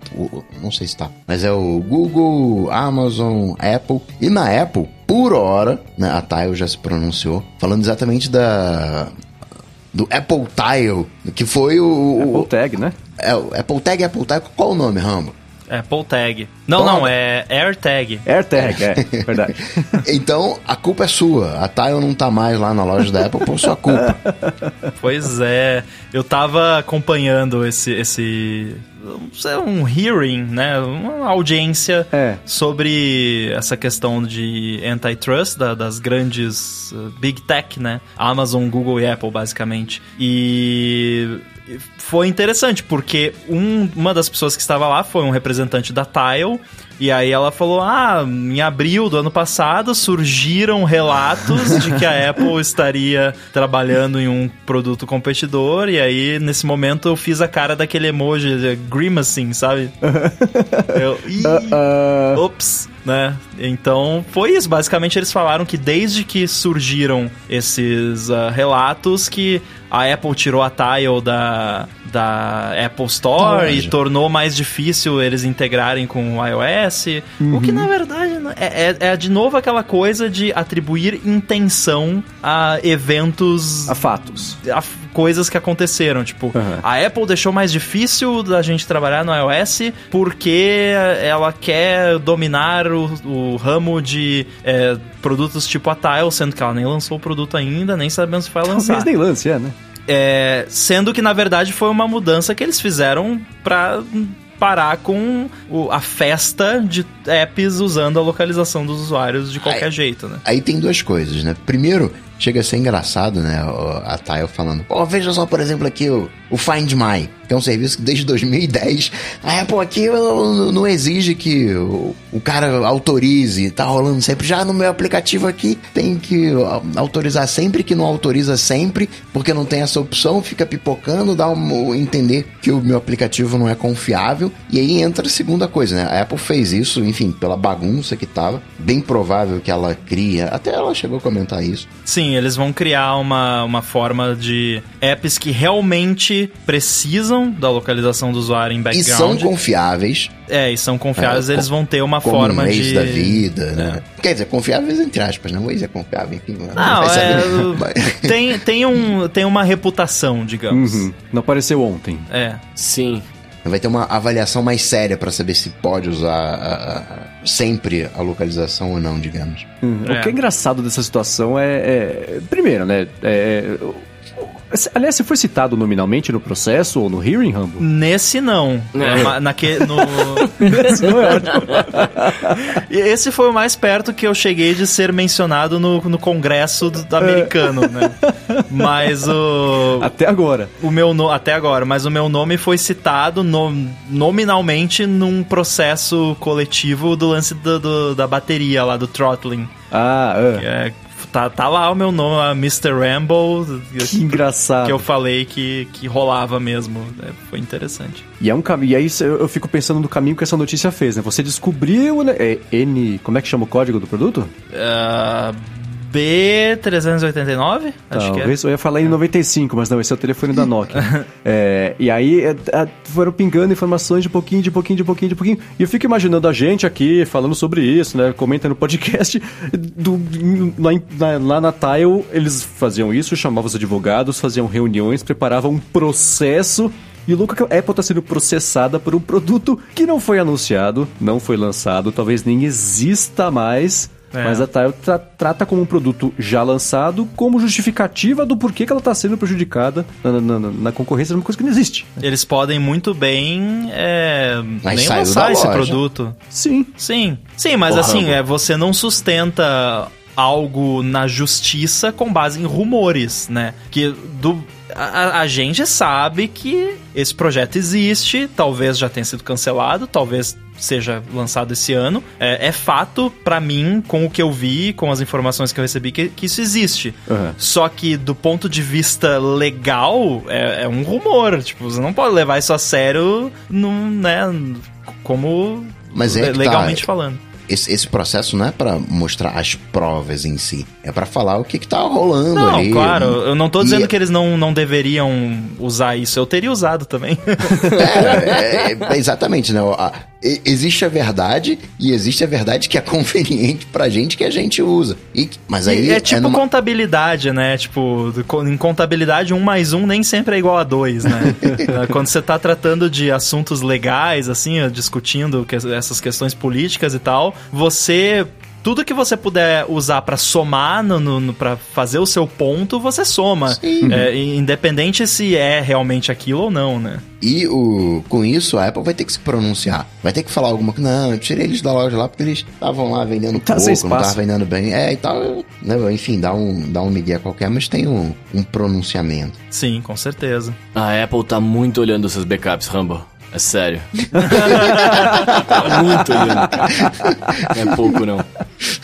não sei se tá, mas é o Google, Amazon, Apple e na Apple por hora, né, a Tile já se pronunciou, falando exatamente da do Apple Tile, que foi o, Apple Tag, né? é, o Apple Tag, Apple Tag, qual o nome, Rambo? Apple Tag. Não, Toma. não, é AirTag. AirTag, é, verdade. [LAUGHS] Então, a culpa é sua. A Tile não tá mais lá na loja da Apple por sua culpa. [LAUGHS] Pois é, eu tava acompanhando esse, esse não sei, um hearing, né, uma audiência É. sobre essa questão de antitrust da- das grandes uh, big tech, né, Amazon, Google e Apple basicamente. E foi interessante porque um- uma das pessoas que estava lá foi um representante da Tile e aí ela falou: Ah, em abril do ano passado surgiram relatos de que a [LAUGHS] Apple estaria trabalhando em um produto competidor. E aí, nesse momento, eu fiz a cara daquele emoji de grimacing, sabe? [LAUGHS] eu, Ih, Ah, Ops, né? Então foi isso. Basicamente eles falaram que desde que surgiram esses ah, relatos que a Apple tirou a Tile da, da Apple Store Da e tornou mais difícil eles integrarem com o iOS. O que na verdade né, é, é, é de novo aquela coisa de atribuir intenção a eventos a fatos. a f- coisas que aconteceram. Tipo, Aham. a Apple deixou mais difícil da gente trabalhar no iOS porque ela quer dominar o, o ramo de é, produtos tipo a Tile, sendo que ela nem lançou o produto ainda, nem sabemos se vai lançar. Talvez nem lance, é, né? É, sendo que, na verdade, foi uma mudança que eles fizeram pra parar com o- a festa de apps usando a localização dos usuários de qualquer Ai. jeito, né? Aí tem duas coisas, né? Primeiro, chega a ser engraçado, né? A Tile falando, pô, veja só, por exemplo, aqui o, o Find My, que é um serviço que desde 2010 a Apple aqui não, exige que o, o cara autorize, tá rolando sempre. Já no meu aplicativo aqui tem que autorizar sempre, que não autoriza sempre, porque não tem essa opção, fica pipocando, dá um, entender que o meu aplicativo não é confiável. E aí entra a segunda coisa, né? A Apple fez isso, enfim, pela bagunça que tava. Bem provável que ela cria, até ela chegou a comentar isso. Sim, eles vão criar uma, uma forma de apps que realmente precisam da localização do usuário em E background. são confiáveis, É, e são confiáveis, É, eles vão ter uma como forma um de... da vida, né? Quer dizer, confiáveis entre aspas, né? O Waze é confiável, enfim. Não, saber. é, [LAUGHS] Mas- tem, tem, um, tem uma reputação, digamos. Uhum. Não apareceu ontem. É. sim. Vai ter uma avaliação mais séria pra saber se pode usar a- a- sempre a localização ou não, digamos. Uhum. É. O que é engraçado dessa situação é. é- primeiro, né? é- Aliás, você foi citado nominalmente no processo ou no hearing, Rambo? Nesse não. É. É, naque, no... [LAUGHS] Esse não é ótimo. Esse foi o mais perto que eu cheguei de ser mencionado no, no Congresso do- do americano, né? Mas o. Até agora. O meu no... Até agora, mas o meu nome foi citado no- nominalmente num processo coletivo do lance do- do- da bateria lá, do throttling. Ah, ah. É, tá, tá lá o meu nome, a Mr. Rambo, que engraçado. que eu falei que, que rolava mesmo. É, foi interessante. E é um caminho. E aí eu fico pensando no caminho que essa notícia fez, né? Você descobriu, né? É N. Como é que chama o código do produto? Ah, B389? Acho que é. Eu ia falar em 95, mas não, esse é o telefone da Nokia. [LAUGHS] É, e aí é, é, foram pingando informações de pouquinho, de pouquinho, de pouquinho, de pouquinho. E eu fico imaginando a gente aqui falando sobre isso, né? Comenta no podcast. Do, lá, na- lá na Tile, eles faziam isso, chamavam os advogados, faziam reuniões, preparavam um processo. E o é que a Apple está sendo processada por um produto que não foi anunciado, não foi lançado, talvez nem exista mais. É. Mas a Tile tra- trata como um produto já lançado, como justificativa do porquê que ela está sendo prejudicada na, na- na- na concorrência de uma coisa que não existe. Eles podem muito bem é, nem lançar esse loja. produto. Sim. Sim, sim, mas Porra, assim, é, você não sustenta algo na justiça com base em rumores, né? Que do a, a- a gente sabe que esse projeto existe, talvez já tenha sido cancelado, talvez seja lançado esse ano. É, é fato pra mim, com o que eu vi, com as informações que eu recebi, que, que isso existe. Aham. Só que do ponto de vista legal, é, é um rumor. Tipo, você não pode levar isso a sério, num, né? Como Mas é tá. legalmente falando. Esse, esse processo não é pra mostrar as provas em si, é pra falar o que, que tá rolando Não, ali. claro, eu não tô E- dizendo que eles não, não deveriam usar isso. Eu teria usado também. [LAUGHS] É, é, é, exatamente, né? A- e- existe a verdade e existe a verdade que é [LAUGHS] conveniente pra gente que a gente usa. E, mas aí é tipo numa- contabilidade, né? Tipo, em contabilidade, um mais um nem sempre é igual a dois, né? [LAUGHS] Quando você tá tratando de assuntos legais, assim, discutindo que- essas questões políticas e tal, você. Tudo que você puder usar pra somar, no, no, no- pra fazer o seu ponto, você soma. É, independente se é realmente aquilo ou não, né? E o, com isso, a Apple vai ter que se pronunciar. Vai ter que falar alguma coisa. Não, eu tirei eles da loja lá porque eles estavam lá vendendo Tá pouco, não estavam vendendo bem. É, e tal. Né, enfim, dá um, dá um migué qualquer, mas tem um, um pronunciamento. Sim, com certeza. A Apple tá muito olhando seus backups, Rambo. É sério. tá [LAUGHS] muito. Não é pouco, não.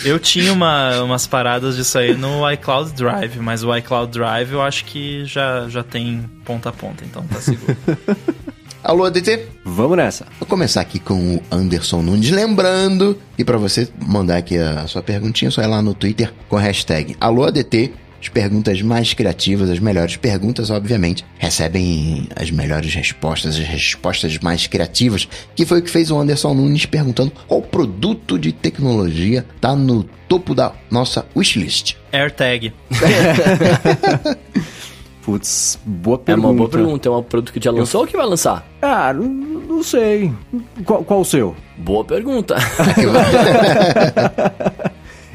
Eu tinha uma- umas paradas disso aí no iCloud Drive, mas o iCloud Drive eu acho que já, já tem ponta a ponta, então tá seguro. [LAUGHS] Alô, ADT? Vamos nessa. Vou começar aqui com o Anderson Nunes. Lembrando, e pra você mandar aqui a sua perguntinha, é só ir lá no Twitter com a hashtag Alô ADT. As perguntas mais criativas, as melhores perguntas, obviamente, recebem as melhores respostas, as respostas mais criativas, que foi o que fez o Anderson Nunes perguntando qual produto de tecnologia tá no topo da nossa wishlist. AirTag. [LAUGHS] Putz, boa É pergunta. uma boa pergunta. É um produto que já lançou ou que vai lançar? Ah, não, não sei. Qual, qual o seu? Boa pergunta. [LAUGHS]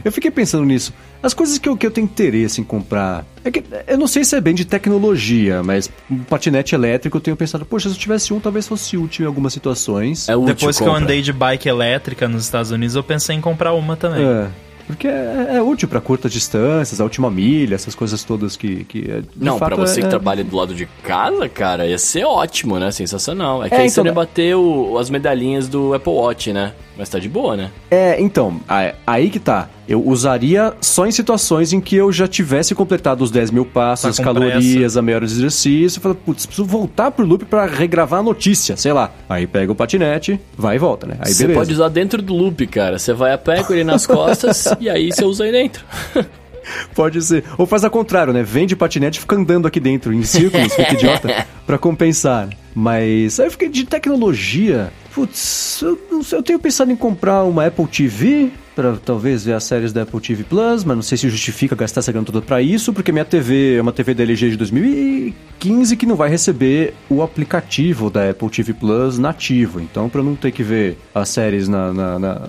Eu fiquei pensando nisso. As coisas que eu, que eu tenho interesse em comprar. É que eu não sei se é bem de tecnologia, mas um patinete elétrico eu tenho pensado, poxa, se eu tivesse um, talvez fosse útil em algumas situações. É útil, Depois que eu compra. andei de bike elétrica nos Estados Unidos, eu pensei em comprar uma também. É, porque é, é útil pra curtas distâncias, a última milha, essas coisas todas que. que é, Não, pra você é- que trabalha do lado de casa, cara, ia ser ótimo, né? Sensacional. É que É, aí então- você ia bater o- as medalhinhas do Apple Watch, né? Mas tá de boa, né? É, então, aí que tá. Eu usaria só em situações em que eu já tivesse completado os 10 mil passos, Tá calorias, a meia hora de exercício. Fala, putz, preciso voltar pro loop pra regravar a notícia, sei lá. Aí pega o patinete, vai e volta, né? Aí Você pode usar dentro do loop, cara. Você vai a pé com ele nas costas [LAUGHS] e aí você usa aí dentro. [LAUGHS] [LAUGHS] Pode ser. Ou faz ao contrário, né? Vende patinete e fica andando aqui dentro, em círculos, fica idiota, [LAUGHS] pra compensar. Mas aí eu fiquei de tecnologia. Putz, eu, não sei, eu tenho pensado em comprar uma Apple TV pra talvez ver as séries da Apple TV Plus, mas não sei se justifica gastar essa grana toda pra isso, porque minha TV é uma TV da LG de 2015 que não vai receber o aplicativo da Apple TV Plus nativo. Então, pra eu não ter que ver as séries na- na- na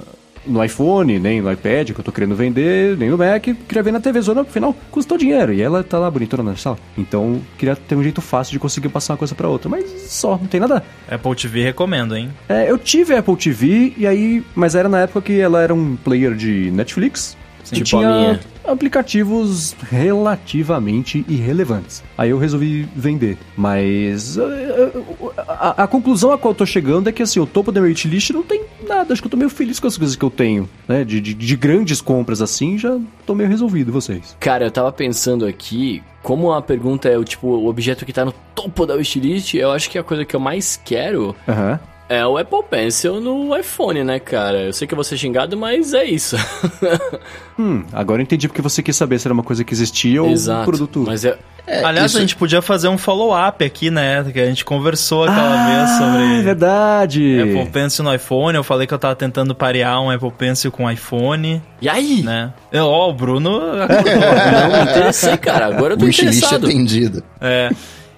no iPhone, nem no iPad que eu tô querendo vender, nem no Mac. Queria ver na TV Zona, afinal, custou dinheiro. E ela tá lá bonitona na sala. Então, queria ter um jeito fácil de conseguir passar uma coisa pra outra. Mas só, não tem nada. Apple TV recomendo, hein? É, eu tive Apple TV, e aí. Mas era na época que ela era um player de Netflix. Tipo a tinha minha. aplicativos relativamente irrelevantes. Aí eu resolvi vender. Mas eh, a, a conclusão a qual eu tô chegando é que assim, o topo da minha wishlist não tem nada. Acho que eu tô meio feliz com as coisas que eu tenho. Né? De, de, de grandes compras assim, já tô meio resolvido, vocês. Cara, eu tava pensando aqui, como a pergunta é o tipo, o objeto que tá no topo da wishlist, eu acho que a coisa que eu mais quero Aham. É o Apple Pencil no iPhone, né, cara? Eu sei que eu vou ser xingado, mas é isso. [LAUGHS] Hum, agora eu entendi porque você quis saber se era uma coisa que existia ou um Exato. produto. Mas é. Aliás, isso- a gente podia fazer um follow-up aqui, né? Que a gente conversou aquela vez Ah, sobre é verdade. Apple Pencil no iPhone. Eu falei que eu tava tentando parear um Apple Pencil com iPhone, E aí? né? Eu, Ó, o Bruno [LAUGHS] Não me interessei, cara. Agora eu tô Wishlist interessado. atendido. É.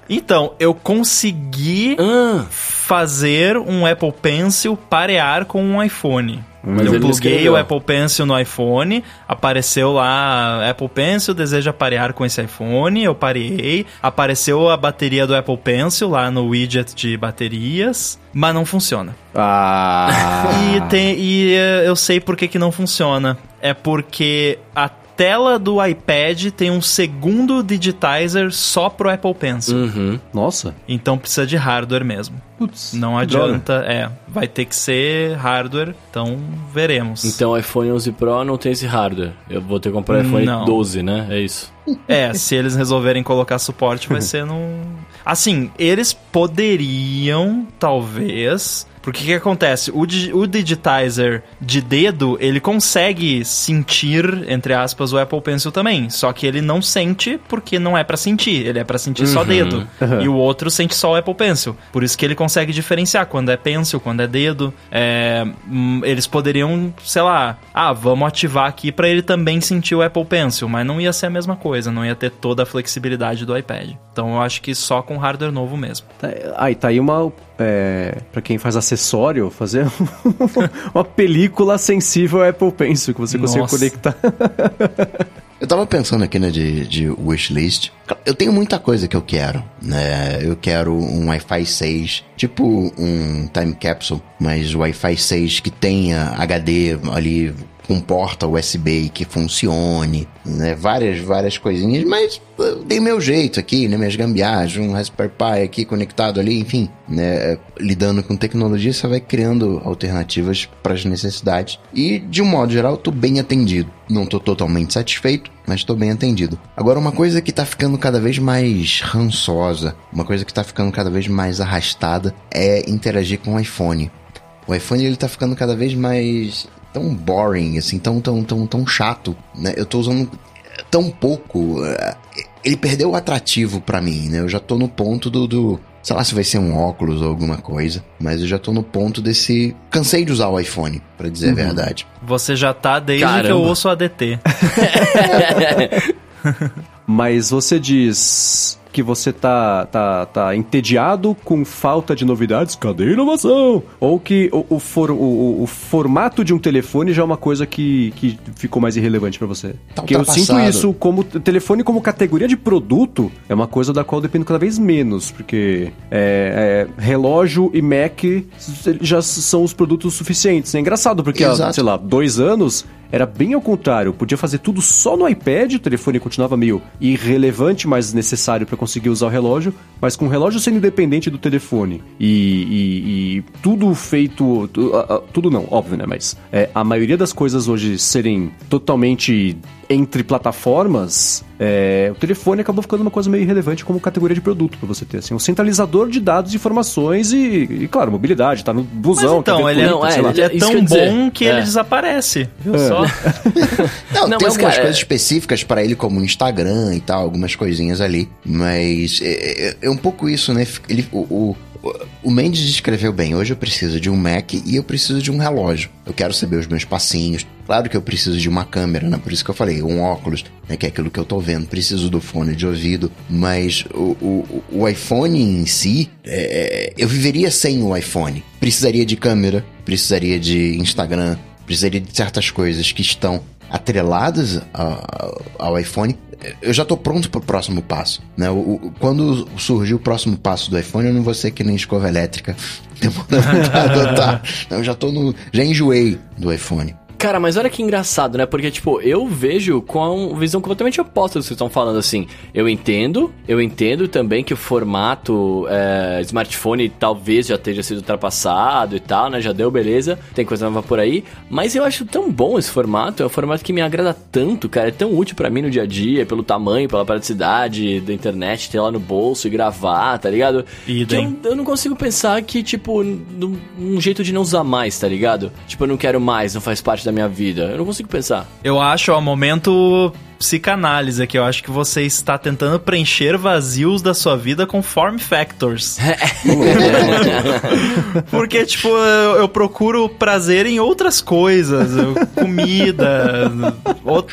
Então, eu consegui Ah, fazer um Apple Pencil parear com um iPhone. Mas eu pluguei o Apple Pencil no iPhone, apareceu lá Apple Pencil deseja parear com esse iPhone, eu pareei, apareceu a bateria do Apple Pencil lá no widget de baterias, mas não funciona. Ah. E, tem, e eh, eu sei por que, que não funciona. É porque a tela do iPad tem um segundo digitizer só pro Apple Pencil. uhum. Nossa. Então precisa de hardware mesmo. Putz, Não que droga. adianta, é. Vai ter que ser hardware, então veremos. Então o iPhone 11 Pro não tem esse hardware. Eu vou ter que comprar o iPhone Não. 12, né? É isso. É, se eles resolverem colocar suporte, vai ser num. Assim, eles poderiam, talvez. Porque o que acontece? O, di- o digitizer de dedo, ele consegue sentir, entre aspas, o Apple Pencil também. Só que ele não sente porque não é pra sentir. Ele é pra sentir só dedo. E o outro sente só o Apple Pencil. Por isso que ele consegue diferenciar quando é pencil, quando é dedo. É, hum, eles poderiam, sei lá, ah, vamos ativar aqui pra ele também sentir o Apple Pencil. Mas não ia ser a mesma coisa, não ia ter toda a flexibilidade do iPad. Então eu acho que só com hardware novo mesmo. Tá, aí tá aí uma. É, pra quem faz acessório, fazer [LAUGHS] uma película sensível ao Apple Pencil que você consegue Nossa. conectar. [LAUGHS] Eu tava pensando aqui, né, de, de wishlist. Eu tenho muita coisa que eu quero, né? Eu quero um Wi-Fi 6, tipo um time capsule, mas Wi-Fi 6 que tenha HD ali com porta USB que funcione, né? Várias, várias coisinhas, mas dei meu jeito aqui, né? Minhas gambiarras, um Raspberry Pi aqui conectado ali, enfim, né? Lidando com tecnologia, você vai criando alternativas para as necessidades. E, de um modo geral, tô bem atendido. Não tô totalmente satisfeito, mas tô bem atendido. Agora, uma coisa que tá ficando cada vez mais rançosa, uma coisa que tá ficando cada vez mais arrastada é interagir com o iPhone. O iPhone ele tá ficando cada vez mais tão boring, assim, tão tão tão tão chato, né? Eu tô usando tão pouco, eh, ele perdeu o atrativo pra mim, né? Eu já tô no ponto do, do sei lá se vai ser um óculos ou alguma coisa, mas eu já tô no ponto desse cansei de usar o iPhone, pra dizer a verdade. Você já tá desde que eu Caramba. ouço ADT. [LAUGHS] [LAUGHS] Mas você diz que você tá, tá, tá entediado com falta de novidades, cadê a inovação? Ou que o, o, for- o- o- formato de um telefone já é uma coisa que, que ficou mais irrelevante pra você? Tá Porque eu sinto isso como telefone como categoria de produto é uma coisa da qual eu dependo cada vez menos, porque é, é, relógio e Mac já são os produtos suficientes. É engraçado, porque há, sei lá, dois anos era bem ao contrário. Podia fazer tudo só no iPad, o telefone continuava meio irrelevante, mas necessário para conseguir usar o relógio. Mas com o relógio sendo independente do telefone e, e- e tudo feito. Tudo não, óbvio, né? Mas é, a maioria das coisas hoje serem totalmente entre plataformas, é, o telefone acabou ficando uma coisa meio irrelevante como categoria de produto para você ter. Assim, um centralizador de dados informações e, e, claro, mobilidade, tá no Mas busão. então, quer ver ele é, Twitter, Não, é, sei lá. ele é Isso tão bom que é. ele desaparece. Viu só? [LAUGHS] Não, Não, tem mas, algumas cara, coisas é- específicas pra ele, como o Instagram e tal, algumas coisinhas ali. Mas é, é- é um pouco isso, né? Ele, o, o, o Mendes descreveu bem. Hoje eu preciso de um Mac e eu preciso de um relógio. Eu quero saber os meus passinhos. Claro que eu preciso de uma câmera, né? Por isso que eu falei, um óculos, né? Que é aquilo que eu tô vendo. Preciso do fone de ouvido. Mas o, o, o iPhone em si, é, eu viveria sem o iPhone. Precisaria de câmera, precisaria de Instagram, precisaria de certas coisas que estão atreladas ao iPhone, eu já tô pronto pro próximo passo, né? O- o- quando surgir o próximo passo do iPhone, eu não vou ser que nem escova elétrica [LAUGHS] demorando pra adotar. [LAUGHS] Eu já tô no... já enjoei do iPhone. Cara, mas olha que engraçado, né? Porque, tipo, eu vejo com a visão completamente oposta do que vocês estão falando, assim. Eu entendo, eu entendo também que o formato é, smartphone talvez já tenha sido ultrapassado e tal, né? Já deu, beleza. Tem coisa nova por aí. Mas eu acho tão bom esse formato. É um formato que me agrada tanto, cara. É tão útil pra mim no dia a dia, pelo tamanho, pela praticidade da internet, ter lá no bolso e gravar, tá ligado? Que Idem. eu, eu não consigo pensar que, tipo, num, um jeito de não usar mais, tá ligado? Tipo, eu não quero mais, não faz parte da minha vida. Eu não consigo pensar. Eu acho, ó, momento psicanálise aqui. Eu acho que você está tentando preencher vazios da sua vida com form factors. [LAUGHS] Porque, tipo, eu, eu procuro prazer em outras coisas. comida,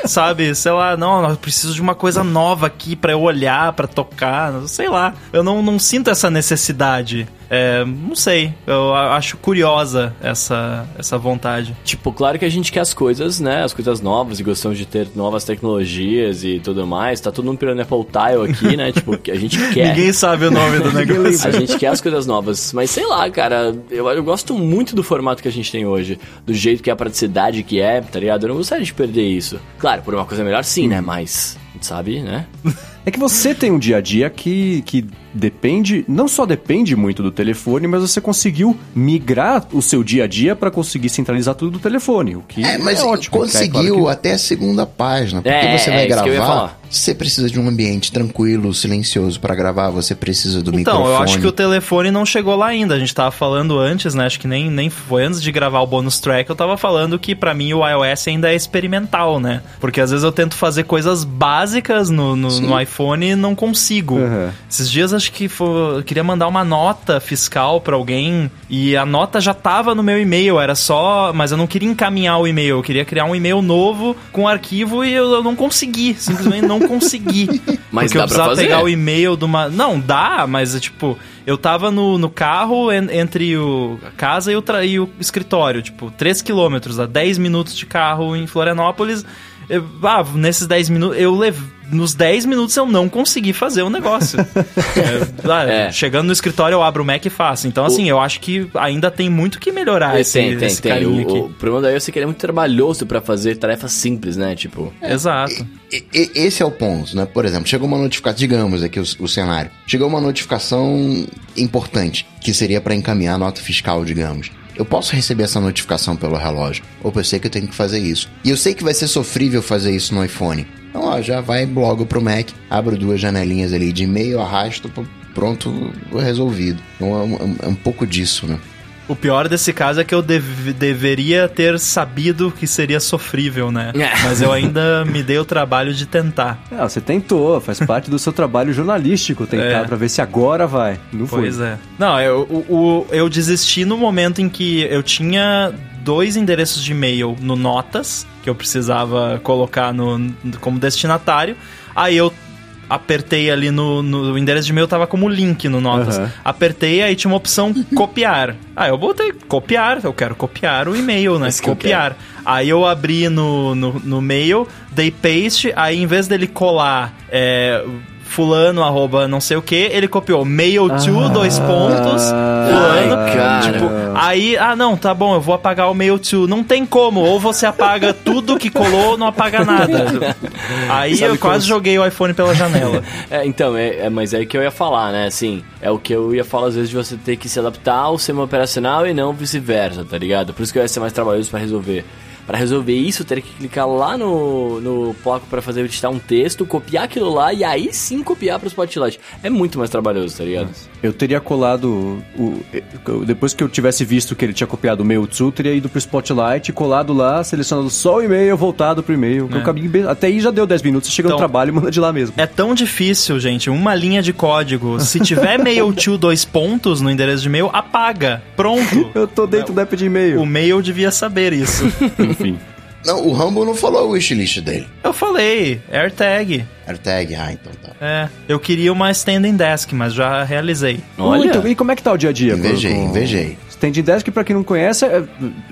sabe? Sei lá, não, eu preciso de uma coisa nova aqui pra eu olhar, pra tocar, sei lá. Eu não, não sinto essa necessidade. É, não sei, eu acho curiosa essa, essa vontade. Tipo, claro que a gente quer as coisas, né? As coisas novas e gostamos de ter novas tecnologias e tudo mais. Tá todo mundo pirando Apple Tile aqui, né? Tipo, que a gente [LAUGHS] quer. Ninguém sabe o nome do [LAUGHS] negócio. A gente quer as coisas novas. Mas sei lá, cara, eu, eu gosto muito do formato que a gente tem hoje. Do jeito que é a praticidade que é, tá ligado? Eu não gostaria de perder isso. Claro, por uma coisa melhor sim, né? Mas, sabe, né? [LAUGHS] É que você tem um dia a dia que, que depende, não só depende muito do telefone, mas você conseguiu migrar o seu dia a dia para conseguir centralizar tudo do telefone, o que É, mas é ótimo. conseguiu É, claro até a segunda página. Porque É, você é, vai que ia gravar, você precisa de um ambiente tranquilo, silencioso pra gravar, você precisa do Então, microfone. eu acho que o telefone não chegou lá ainda. A gente tava falando antes, né? Acho que nem, nem foi antes de gravar o bonus track. Eu tava falando que pra mim o iOS ainda é experimental, né? Porque às vezes eu tento fazer coisas básicas no, no, no iPhone e não consigo. Uhum. Esses dias acho que foi, eu queria mandar uma nota fiscal pra alguém e a nota já tava no meu e-mail, era só. Mas eu não queria encaminhar o e-mail, eu queria criar um e-mail novo com arquivo e eu, eu não consegui. Simplesmente não consegui. [LAUGHS] Mas Porque eu dá pra precisava fazer. pegar o e-mail de uma. Não, dá, mas é tipo. Eu tava no, no carro en- entre o, a casa e o, tra- e o escritório, tipo, 3 quilômetros, a 10 minutos de carro em Florianópolis. Eu- ah, nesses 10 minutos, eu lev... nos 10 minutos eu não consegui fazer o negócio. [LAUGHS] É, É. Chegando no escritório, eu abro o Mac e faço. Então, assim, eu acho que ainda tem muito que melhorar esse, tem, tem, esse tem. carinha O, aqui. o problema da iOS é que ele é muito trabalhoso pra fazer tarefas simples, né? Tipo. Exato. E- e- esse é o ponto, né? Por exemplo, chegou uma notificação, digamos aqui o, o cenário, chegou uma notificação importante, que seria para encaminhar a nota fiscal, digamos. Eu posso receber essa notificação pelo relógio, ou eu sei que eu tenho que fazer isso. E eu sei que vai ser sofrível fazer isso no iPhone. Então, ó, já vai logo pro Mac, abro duas janelinhas ali de e-mail, arrasto, pronto, resolvido. Então é um, é um pouco disso, né? O pior desse caso é que eu dev- deveria ter sabido que seria sofrível, né? É. Mas eu ainda me dei o trabalho de tentar. Ah, você tentou, faz parte do seu trabalho jornalístico tentar É. pra ver se agora vai. Não foi. Pois é. Não, eu, o, o- eu desisti no momento em que eu tinha dois endereços de e-mail no Notas, que eu precisava colocar no, como destinatário. Aí eu apertei ali no, no endereço de e-mail tava como link no Notas. Aham. Apertei, aí tinha uma opção [LAUGHS] copiar. Ah, eu botei copiar, eu quero copiar o e-mail, né? Esse que copiar. Aí eu abri no, no, no mail, dei paste, aí em vez dele colar é, fulano, arroba não sei o que, ele copiou mail to, dois pontos, fulano. Ai, cara. Tipo, aí, ah não, tá bom, eu vou apagar o mail to. Não tem como, ou você apaga [LAUGHS] tudo que colou ou não apaga nada. [LAUGHS] Aí Sabe eu quase joguei o iPhone pela janela. [LAUGHS] É, então, é, é, mas é aí que eu ia falar, né? Assim, é o que eu ia falar às vezes de você ter que se adaptar ao sistema operacional e não vice-versa, tá ligado? Por isso que vai ser mais trabalhoso pra resolver. Pra resolver isso, ter que clicar lá no, no bloco pra fazer editar um texto, copiar aquilo lá e aí sim copiar pro Spotlight. É muito mais trabalhoso, tá ligado? Eu teria colado. O, depois que eu tivesse visto que ele tinha copiado o mail to, eu teria ido pro Spotlight, colado lá, selecionado só o e-mail, voltado pro e-mail. É. O caminho bem- até aí já deu 10 minutos, você chega Então- no trabalho e manda de lá mesmo. É tão difícil, gente, uma linha de código. Se tiver mail to dois pontos no endereço de e-mail, apaga. Pronto. [LAUGHS] Eu tô dentro do app de e-mail. O mail devia saber isso. [LAUGHS] Enfim. [LAUGHS] Não, o Rumble não falou o wishlist dele. Eu falei, AirTag. AirTag, ah, então tá. É, eu queria uma standing desk, mas já realizei. Olha. Então, e como é que tá o dia a dia? Invejei, com- invejei. Standing Desk, pra quem não conhece, é,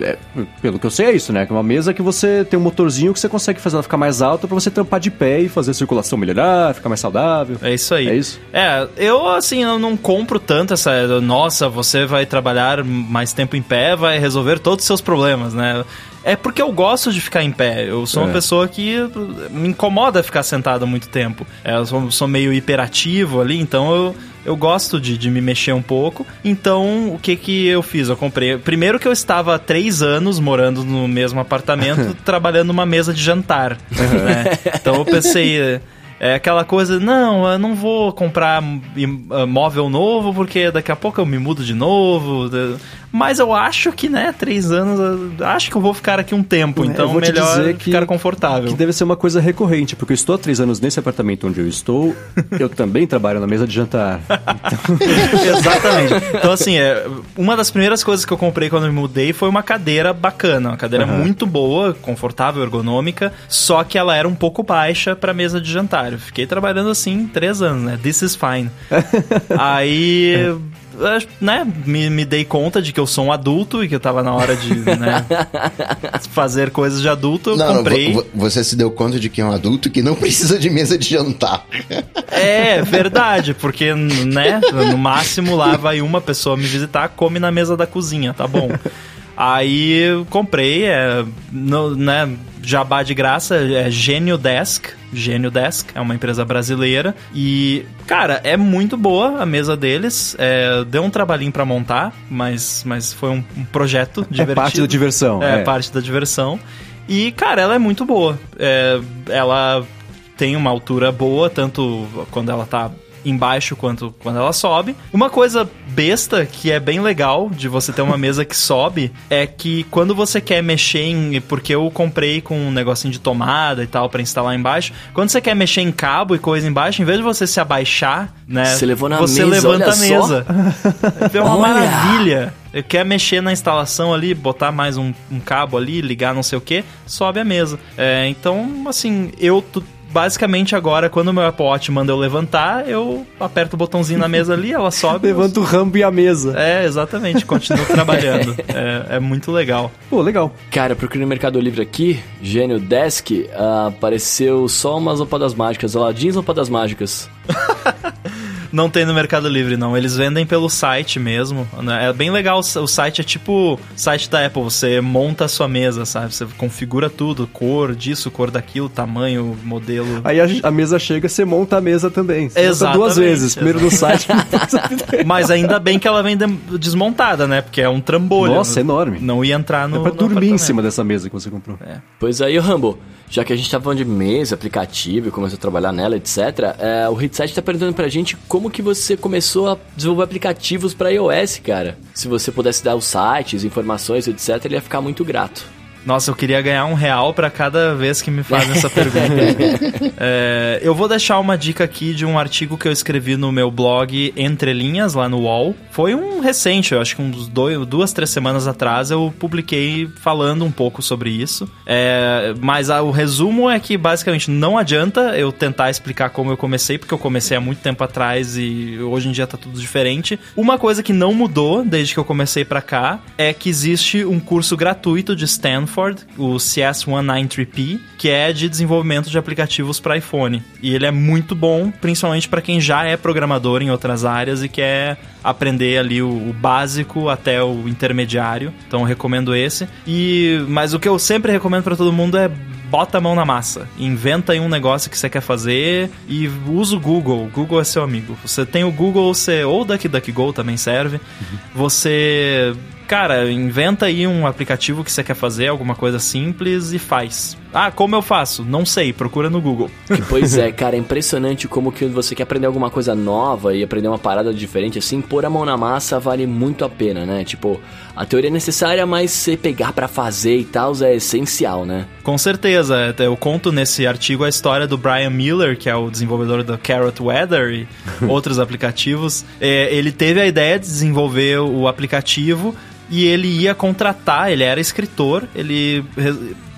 é- pelo que eu sei, é isso, né? Que é uma mesa que você tem um motorzinho que você consegue fazer ela ficar mais alta pra você trampar de pé e fazer a circulação melhorar, ficar mais saudável. É isso aí. É isso? É, eu assim, eu não compro tanto essa. Nossa, você vai trabalhar mais tempo em pé, vai resolver todos os seus problemas, né? É porque eu gosto de ficar em pé. Eu sou uma É. pessoa que me incomoda ficar sentado há muito tempo. É, Eu sou, sou meio hiperativo ali, então eu, eu gosto de, de me mexer um pouco. Então, o que que eu fiz? Eu comprei. Primeiro que eu estava há três anos morando no mesmo apartamento, [LAUGHS] trabalhando numa mesa de jantar. né? Então eu pensei. É aquela coisa, não, eu não vou comprar ah, móvel novo porque daqui a pouco eu me mudo de novo. Mas eu acho que, né, três anos, acho que eu vou ficar aqui um tempo, É, então melhor dizer que- ficar confortável. Que deve ser uma coisa recorrente, porque eu estou há três anos nesse apartamento onde eu estou, eu também trabalho na mesa de jantar. [LAUGHS] Exatamente. Então, assim, é, uma das primeiras coisas que eu comprei quando me mudei foi uma cadeira bacana. Uma cadeira muito boa, confortável, ergonômica, só que ela era um pouco baixa pra mesa de jantar. Eu fiquei trabalhando assim três anos, né? This is fine. [LAUGHS] Aí. Né, me, me dei conta de que eu sou um adulto e que eu tava na hora de né, [LAUGHS] fazer coisas de adulto. Eu Não, não, comprei. vo- você se deu conta de que é um adulto que não [LAUGHS] precisa de mesa de jantar. É, verdade, porque, né, no máximo lá vai uma pessoa me visitar, come na mesa da cozinha, tá bom. Aí comprei, é, no, né, jabá de graça, é Gênio Desk, Gênio Desk, é uma empresa brasileira e, cara, é muito boa a mesa deles, é, deu um trabalhinho pra montar, mas, mas foi um, um projeto É divertido. parte da diversão. É, parte da diversão. E, cara, ela é muito boa. É, ela tem uma altura boa, tanto quando ela tá embaixo quanto quando ela sobe. Uma coisa besta que é bem legal de você ter uma [LAUGHS] mesa que sobe é que quando você quer mexer em. Porque eu comprei com um negocinho de tomada e tal pra instalar embaixo. Quando você quer mexer em cabo e coisa embaixo, em vez de você se abaixar, né? Você levou na você mesa, levanta a mesa. É uma Olha. maravilha. Eu quer mexer na instalação ali, botar mais um, um cabo ali, ligar não sei o que, sobe a mesa. É, então, assim, eu basicamente agora, quando o meu Apple Watch manda eu levantar, eu aperto o botãozinho na mesa ali, ela sobe. eu- Levanta o rambo e a mesa. É, exatamente, continuo [LAUGHS] trabalhando. É, é muito legal. Pô, legal. Cara, procurei no Mercado Livre aqui, Gênio Desk, ah, apareceu só umas lâmpadas mágicas, olha lá, jeans lâmpadas mágicas. [LAUGHS] Não tem no Mercado Livre, não. Eles vendem pelo site mesmo. né? É bem legal. O site é tipo site da Apple. Você monta a sua mesa, sabe? Você configura tudo. Cor disso, cor daquilo, tamanho, modelo. Aí a, a mesa chega, você monta a mesa também. Você monta Exatamente, duas vezes. Primeiro no [LAUGHS] site. Mas ainda bem que ela vem de- desmontada, né? Porque é um trambolho. Nossa, enorme. Não ia entrar no. é pra no dormir em cima dessa mesa que você comprou. Pois aí, Rambo, já que a gente tá falando de mesa, aplicativo e começou a trabalhar nela, etc., é, o Hitsite tá perguntando pra gente como que você começou a desenvolver aplicativos pra iOS, cara. Se você pudesse dar os sites, informações, etc., ele ia ficar muito grato. Nossa, eu queria ganhar um real pra cada vez que me fazem essa pergunta. [LAUGHS] É, eu vou deixar uma dica aqui de um artigo que eu escrevi no meu blog Entre Linhas, lá no UOL. Foi um recente, eu acho que uns dois, duas, três semanas atrás eu publiquei falando um pouco sobre isso. É, mas ah, o resumo é que basicamente não adianta eu tentar explicar como eu comecei, porque eu comecei há muito tempo atrás e hoje em dia tá tudo diferente. Uma coisa que não mudou desde que eu comecei pra cá é que existe um curso gratuito de Stanford, o CS193P, que é de desenvolvimento de aplicativos para iPhone. E ele é muito bom, principalmente para quem já é programador em outras áreas e quer aprender ali o, o básico até o intermediário. Então eu recomendo esse. E mas o que eu sempre recomendo para todo mundo é bota a mão na massa. Inventa aí um negócio que você quer fazer e usa o Google. O Google é seu amigo. Você tem o Google, você ou DuckDuckGo também serve. Você Cara, inventa aí um aplicativo que você quer fazer, alguma coisa simples e faz. Ah, como eu faço? Não sei, procura no Google. [LAUGHS] Pois é, cara, é impressionante como que você quer aprender alguma coisa nova e aprender uma parada diferente, assim, pôr a mão na massa vale muito a pena, né? Tipo, a teoria é necessária, mas você pegar pra fazer e tal é essencial, né? Com certeza, eu conto nesse artigo a história do Brian Miller, que é o desenvolvedor do Carrot Weather e [LAUGHS] outros aplicativos. É, ele teve a ideia de desenvolver o aplicativo e ele ia contratar, ele era escritor, ele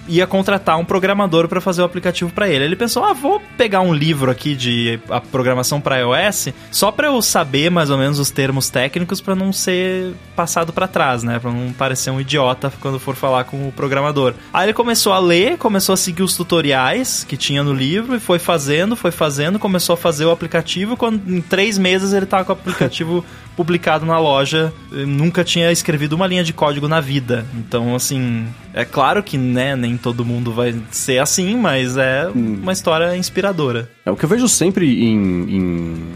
ia contratar um programador para fazer o aplicativo para ele. Ele pensou: "Ah, vou pegar um livro aqui de a programação para iOS, só para eu saber mais ou menos os termos técnicos para não ser passado para trás, né? Para não parecer um idiota quando for falar com o programador". Aí ele começou a ler, começou a seguir os tutoriais que tinha no livro e foi fazendo, foi fazendo, começou a fazer o aplicativo. Quando em três meses ele tava com o aplicativo [LAUGHS] publicado na loja. Eu nunca tinha escrevido uma linha de código na vida. Então, assim, é claro que né, nem todo mundo vai ser assim, mas é uma história inspiradora. É o que eu vejo sempre em, em,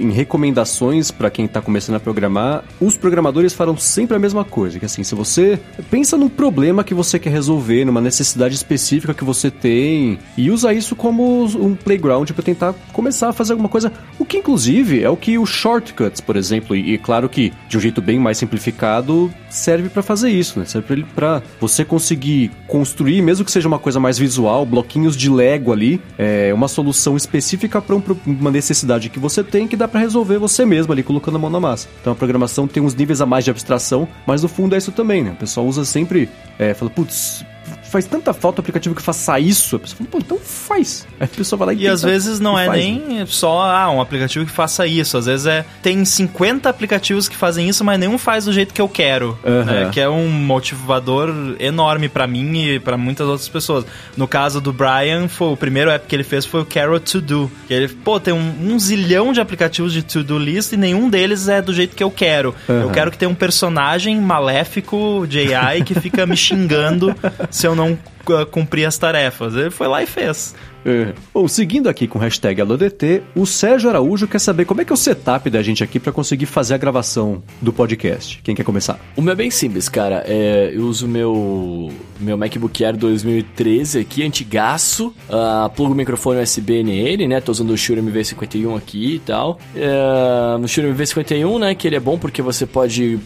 em recomendações para quem tá começando a programar, os programadores falam sempre a mesma coisa, que assim, se você pensa num problema que você quer resolver, numa necessidade específica que você tem, e usa isso como um playground para tentar começar a fazer alguma coisa, o que inclusive é o que o Shortcuts, por exemplo, e, e claro que de um jeito bem mais simplificado, serve para fazer isso, né? Serve para você conseguir construir, mesmo que seja uma coisa mais visual, bloquinhos de Lego ali, é uma solução específica para um, uma necessidade que você tem que dá para resolver você mesmo ali, colocando a mão na massa. Então a programação tem uns níveis a mais de abstração, mas no fundo é isso também, né? O pessoal usa sempre, é, fala, putz, faz tanta falta o aplicativo que faça isso. A pessoa fala, pô, então faz. Aí a pessoa vai lá e E às vezes não é faz, nem né? só ah, um aplicativo que faça isso. Às vezes é tem 50 aplicativos que fazem isso, mas nenhum faz do jeito que eu quero. Aham. né? Que é um motivador enorme pra mim e pra muitas outras pessoas. No caso do Brian, foi, o primeiro app que ele fez foi o Carrot To Do. Que ele, pô, tem um, um zilhão de aplicativos de to-do list e nenhum deles é do jeito que eu quero. Eu Aham. quero que tenha um personagem maléfico de AI que fica me xingando [LAUGHS] se eu não uh, cumprir as tarefas. Ele foi lá e fez. É. Bom, seguindo aqui com o hashtag AloDT, o Sérgio Araújo quer saber como é que é o setup da gente aqui para conseguir fazer a gravação do podcast. Quem quer começar? O meu é bem simples, cara. É, eu uso meu meu MacBook Air 2013 aqui, antigaço. Uh, plugo o microfone USB nele, né? Tô usando o Shure MV51 aqui e tal. É, no Shure MV51, né? Que ele é bom porque você pode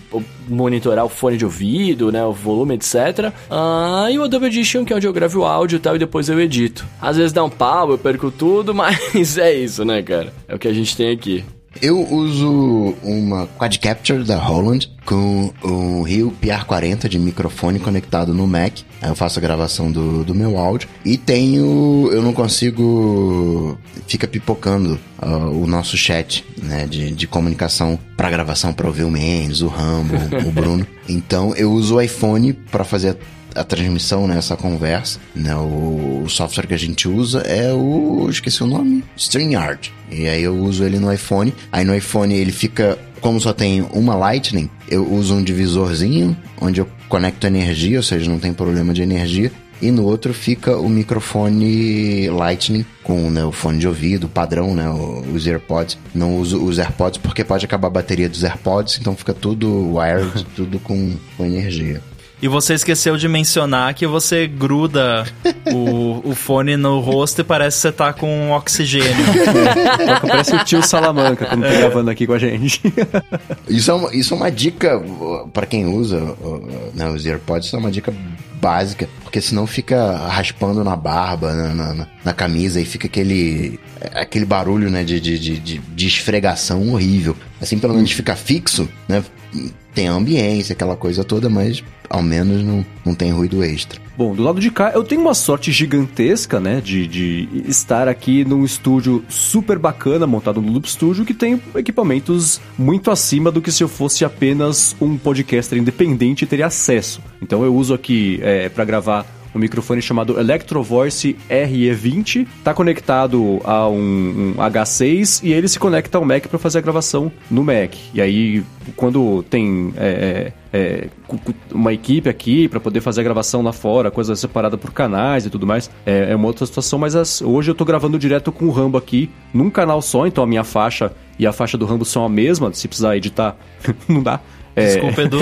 monitorar o fone de ouvido, né? O volume, etc. Ah, e o Adobe Audition, que é onde eu gravo o áudio e tal, e depois eu edito. Às vezes dá um pau, eu perco tudo, [LAUGHS] mas é isso, né, cara? É o que a gente tem aqui. Eu uso uma Quad Capture da Holland com o Rio PR40 de microfone conectado no Mac. Aí eu faço a gravação do, do meu áudio. E tenho. Eu não consigo. Fica pipocando ah, o nosso chat né, de, de comunicação para gravação para ouvir o Mendes, o Rambo, o Bruno. [LAUGHS] Então eu uso o iPhone para fazer a transmissão, né, essa conversa, né, o, o software que a gente usa é o, esqueci o nome, StreamYard. E aí eu uso ele no iPhone. Aí no iPhone ele fica, como só tem uma Lightning, eu uso um divisorzinho onde eu conecto energia, ou seja, não tem problema de energia. E no outro fica o microfone Lightning com né, o fone de ouvido padrão, né, os AirPods. Não uso os AirPods porque pode acabar a bateria dos AirPods, então fica tudo wired, [LAUGHS] tudo com, com energia. E você esqueceu de mencionar que você gruda o, o fone no rosto e parece que você tá com oxigênio. [LAUGHS] Parece o tio Salamanca quando tá gravando aqui com a gente. [LAUGHS] Isso é uma, isso é uma dica pra quem usa né, os AirPods, isso é uma dica básica, porque senão fica raspando na barba, na, na- na- camisa e fica aquele aquele barulho né, de, de, de, de- de esfregação horrível. Assim, pelo menos fica fixo, né? Tem a ambiência, aquela coisa toda, mas ao menos não, não tem ruído extra. Bom, do lado de cá, eu tenho uma sorte gigantesca, né, de, de estar aqui num estúdio super bacana, montado no Loop Studio, que tem equipamentos muito acima do que se eu fosse apenas um podcaster independente e teria acesso. Então eu uso aqui é, para gravar um microfone chamado Electro Voice RE20, tá conectado a um, um H6 e ele se conecta ao Mac para fazer a gravação no Mac. E aí, quando tem é, é, é, uma equipe aqui para poder fazer a gravação lá fora, coisa separada por canais e tudo mais, é, é uma outra situação. Mas as- hoje eu tô gravando direto com o Rambo aqui num canal só, então a minha faixa e a faixa do Rambo são a mesma. Se precisar editar, [LAUGHS] não dá. É, Desculpa, Edu.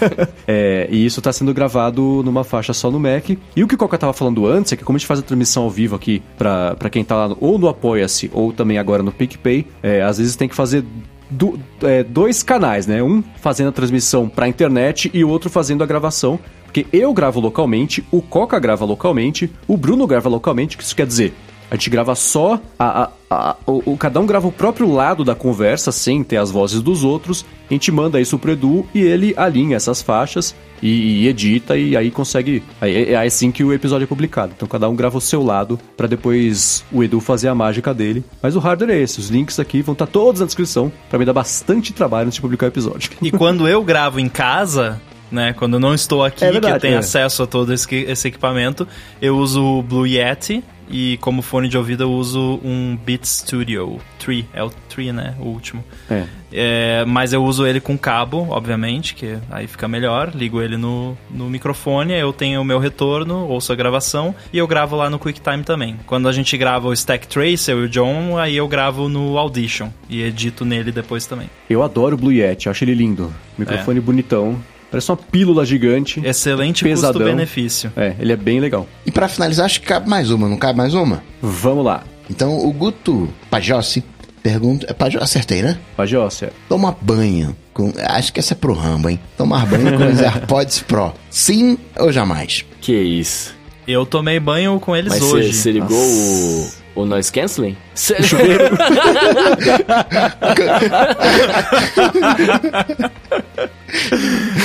[LAUGHS] é, e isso está sendo gravado numa faixa só no Mac. E o que o Coca tava falando antes é que como a gente faz a transmissão ao vivo aqui pra pra quem tá lá no- ou no Apoia-se ou também agora no PicPay, é, às vezes tem que fazer du- é, dois canais, né? Um fazendo a transmissão pra internet e o outro fazendo a gravação. Porque eu gravo localmente, o Coca grava localmente, o Bruno grava localmente, que isso quer dizer... A gente grava só a, a, a- o, cada um grava o próprio lado da conversa sem ter as vozes dos outros. A gente manda isso pro Edu e ele alinha essas faixas e, e edita e aí consegue. aí- É, é assim que o episódio é publicado. Então cada um grava o seu lado pra depois o Edu fazer a mágica dele. Mas o hardware é esse. Os links aqui vão estar todos na descrição pra me dar bastante trabalho antes de publicar o episódio. E quando eu gravo em casa, né? Quando eu não estou aqui, É verdade, que eu tenho é. acesso a todo esse, esse equipamento, eu uso o Blue Yeti e como fone de ouvido eu uso um Beat Studio 3. É o 3, né? O último. É. É, mas eu uso ele com cabo, obviamente, que aí fica melhor. Ligo ele no, no microfone, eu tenho o meu retorno, ouço a gravação e eu gravo lá no QuickTime também. Quando a gente grava o Stack Trace, eu e o John, aí eu gravo no Audition e edito nele depois também. Eu adoro o Blue Yeti, acho ele lindo. Microfone bonitão. Parece uma pílula gigante. Excelente Pesadão. custo-benefício. É, ele é bem legal. E pra finalizar, acho que cabe mais uma, não cabe mais uma? Vamos lá. Então, o Guto Pajossi pergunta... É Pajossi, acertei, né? Pajócia. Tomar banho com... Acho que essa é pro Rambo, hein? Tomar banho com os [LAUGHS] AirPods Pro. Sim ou jamais? Que isso. Eu tomei banho com eles Mas hoje. você ligou o, o noise canceling? Cê-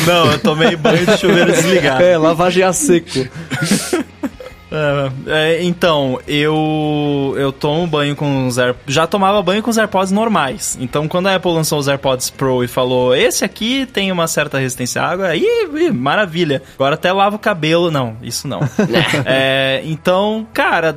Não, eu tomei banho de chuveiro desligado. É, lavagem a seco. É, é, então, eu eu tomo banho com os Air... Já tomava banho com os AirPods normais. Então, quando a Apple lançou os AirPods Pro e falou, esse aqui tem uma certa resistência à água, aí, ih, maravilha. Agora até lavo o cabelo. Não, isso não. [LAUGHS] É, então, cara,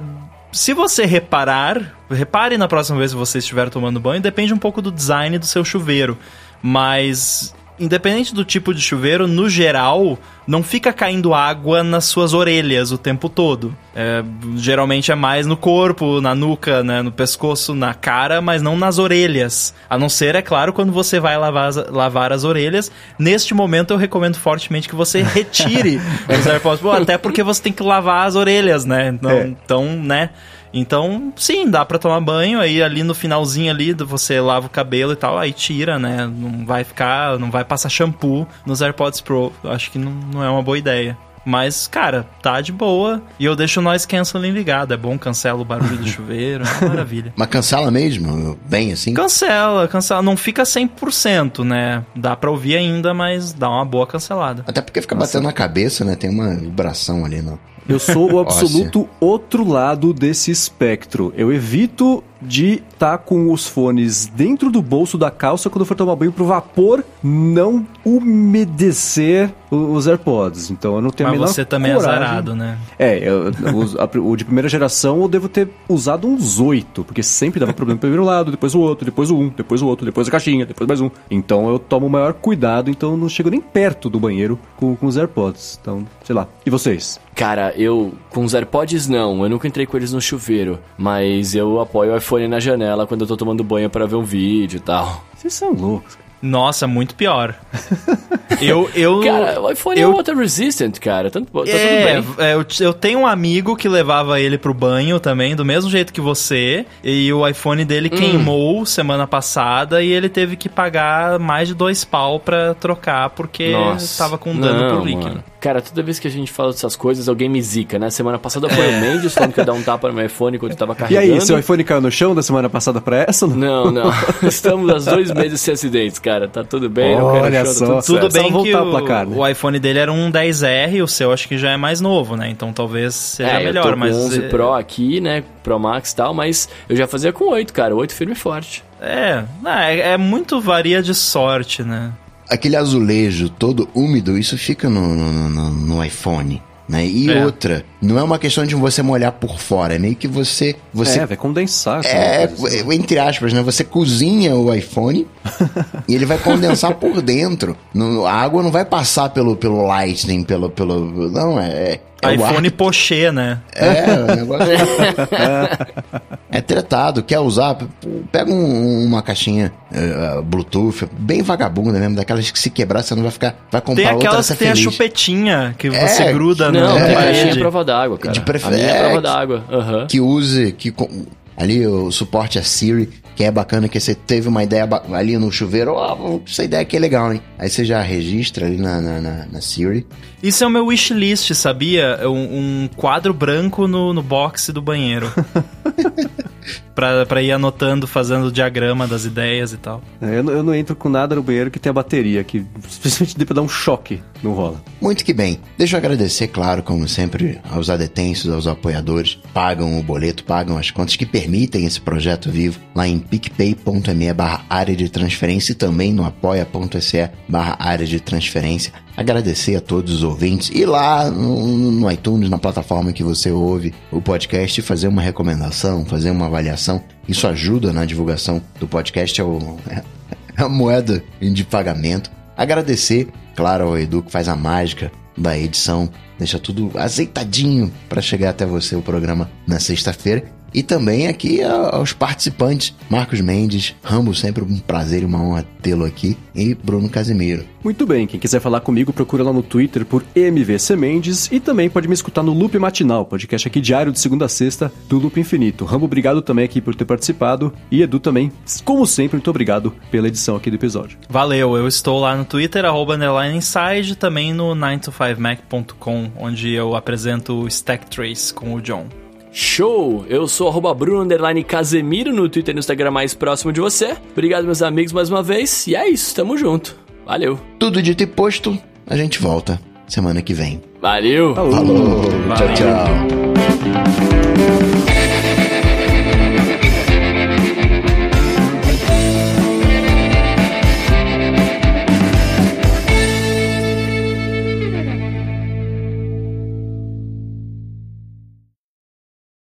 se você reparar, repare na próxima vez que você estiver tomando banho, depende um pouco do design do seu chuveiro. Mas, independente do tipo de chuveiro, no geral, não fica caindo água nas suas orelhas o tempo todo. É, geralmente é mais no corpo, na nuca, né, no pescoço, na cara, mas não nas orelhas. A não ser, é claro, quando você vai lavar as, lavar as orelhas. Neste momento, eu recomendo fortemente que você [LAUGHS] retire os AirPods Pro, até porque você tem que lavar as orelhas, né? Então, É. então, né? Então, sim, dá pra tomar banho, aí ali no finalzinho ali você lava o cabelo e tal, aí tira, né? Não vai ficar, não vai passar shampoo nos AirPods Pro. Acho que não, não é uma boa ideia. Mas, cara, tá de boa. E eu deixo o noise canceling ligado. É bom, cancela o barulho do [LAUGHS] chuveiro. É uma maravilha. Mas cancela mesmo? Bem assim? Cancela, cancela. Não fica 100%, né? Dá pra ouvir ainda, mas dá uma boa cancelada. Até porque fica batendo na cabeça, né? Tem uma vibração ali, não. Eu sou o [LAUGHS] absoluto outro lado desse espectro. Eu evito de estar com os fones dentro do bolso da calça quando eu for tomar banho pro vapor não umedecer os AirPods. Então eu não tenho a Mas menor você também coragem. é azarado, né? É, eu- a- o de primeira geração eu devo ter usado uns oito, porque sempre dava problema primeiro lado, depois o outro, depois o um, depois o outro, depois a caixinha, depois mais um. Então eu tomo o maior cuidado, então eu não chego nem perto do banheiro com, com os AirPods. Então, sei lá. E vocês? Cara, eu com os AirPods não, eu nunca entrei com eles no chuveiro, mas eu apoio o iPhone na janela quando eu tô tomando banho para ver um vídeo e tal. Vocês são loucos. cara. Nossa, muito pior. [LAUGHS] eu, eu, Cara, o iPhone eu- é water resistant, cara, tanto, tá É, tudo bem. é, eu, eu tenho um amigo que levava ele pro banho também, do mesmo jeito que você, e o iPhone dele Hum. queimou semana passada e ele teve que pagar mais de dois pau pra trocar porque Nossa. tava com dano Não, pro líquido. mano. Cara, toda vez que a gente fala dessas coisas, alguém me zica, né? Semana passada foi o Mendes falando que ia dar um tapa no meu iPhone quando eu tava E carregando. aí, seu iPhone caiu no chão da semana passada pra essa? Não, não. [LAUGHS] Estamos há dois meses sem acidentes, cara. Tá tudo bem, não Olha tá só. tudo Tudo certo. Só bem que o, placar, né? o iPhone dele era um 10R, o seu acho que já é mais novo, né? Então talvez seja É, melhor, eu tô com mas 11 é- Pro aqui, né? Pro Max e tal, mas eu já fazia com 8, cara. 8 firme e forte. é, não, é, é muito varia de sorte, né? Aquele azulejo todo úmido, isso fica no, no, no- no iPhone. Né? E É. outra, não é uma questão de você molhar por fora, é meio que você. você É, vai condensar. É, assim. entre aspas, né? Você cozinha o iPhone [LAUGHS] e ele vai condensar por dentro. Não- a água não vai passar pelo, pelo Lightning, pelo. pelo não, é. É iPhone ar- pochê, né? É, o negócio. é tretado, quer usar? Pega um- uma caixinha eh, Bluetooth, bem vagabunda mesmo, daquelas que se quebrar você não vai ficar. Vai comprar Tem outra, aquelas você que tem a feliz. chupetinha que É, você gruda Não, na tem caixinha parede. prova d'água, cara. De prefer- A minha é é, prova que- d'água. Aham. que use, que ali o suporte a Siri, que é bacana que você teve uma ideia ali no chuveiro, oh, essa ideia aqui é legal, hein? Aí você já registra ali na, na, na, na Siri. Isso é o meu wishlist, sabia? Um, um quadro branco no, no box do banheiro. [LAUGHS] pra, pra ir anotando, fazendo o diagrama das ideias e tal. É, eu, não, eu não entro com nada no banheiro que tem a bateria, que [LAUGHS] simplesmente dê pra dar um choque, não rola. Muito que bem. Deixa eu agradecer, claro, como sempre, aos adetensos, aos apoiadores, pagam o boleto, pagam as contas que permitem esse projeto vivo lá em picpay.me barra área de transferência e também no apoia.se barra área de transferência. Agradecer a todos os ouvintes e lá no, iTunes, na plataforma que você ouve o podcast, fazer uma recomendação, fazer uma avaliação. Isso ajuda na divulgação do podcast, é, o, [LAUGHS] é a moeda de pagamento. Agradecer, claro, ao Edu que faz a mágica da edição, deixa tudo azeitadinho para chegar até você o programa na sexta-feira. E também aqui aos participantes, Marcos Mendes, Rambo, sempre um prazer e uma honra tê-lo aqui, e Bruno Casimiro. Muito bem, quem quiser falar comigo, procura lá no Twitter por MVC Mendes e também pode me escutar no Loop Matinal, podcast aqui diário de segunda a sexta do Loop Infinito. Rambo, obrigado também aqui por ter participado e Edu também, como sempre, muito obrigado pela edição aqui do episódio. Valeu, eu estou lá no Twitter, arroba Inside, também no 9to5mac.com, onde eu apresento o Stack Trace com o John. Show! Eu sou arroba Bruno Casemiro no Twitter e no Instagram mais próximo de você. Obrigado, meus amigos, mais uma vez. E é isso, tamo junto. Valeu. Tudo dito e posto, a gente volta semana que vem. Valeu! Falou! Falou. Tchau, tchau.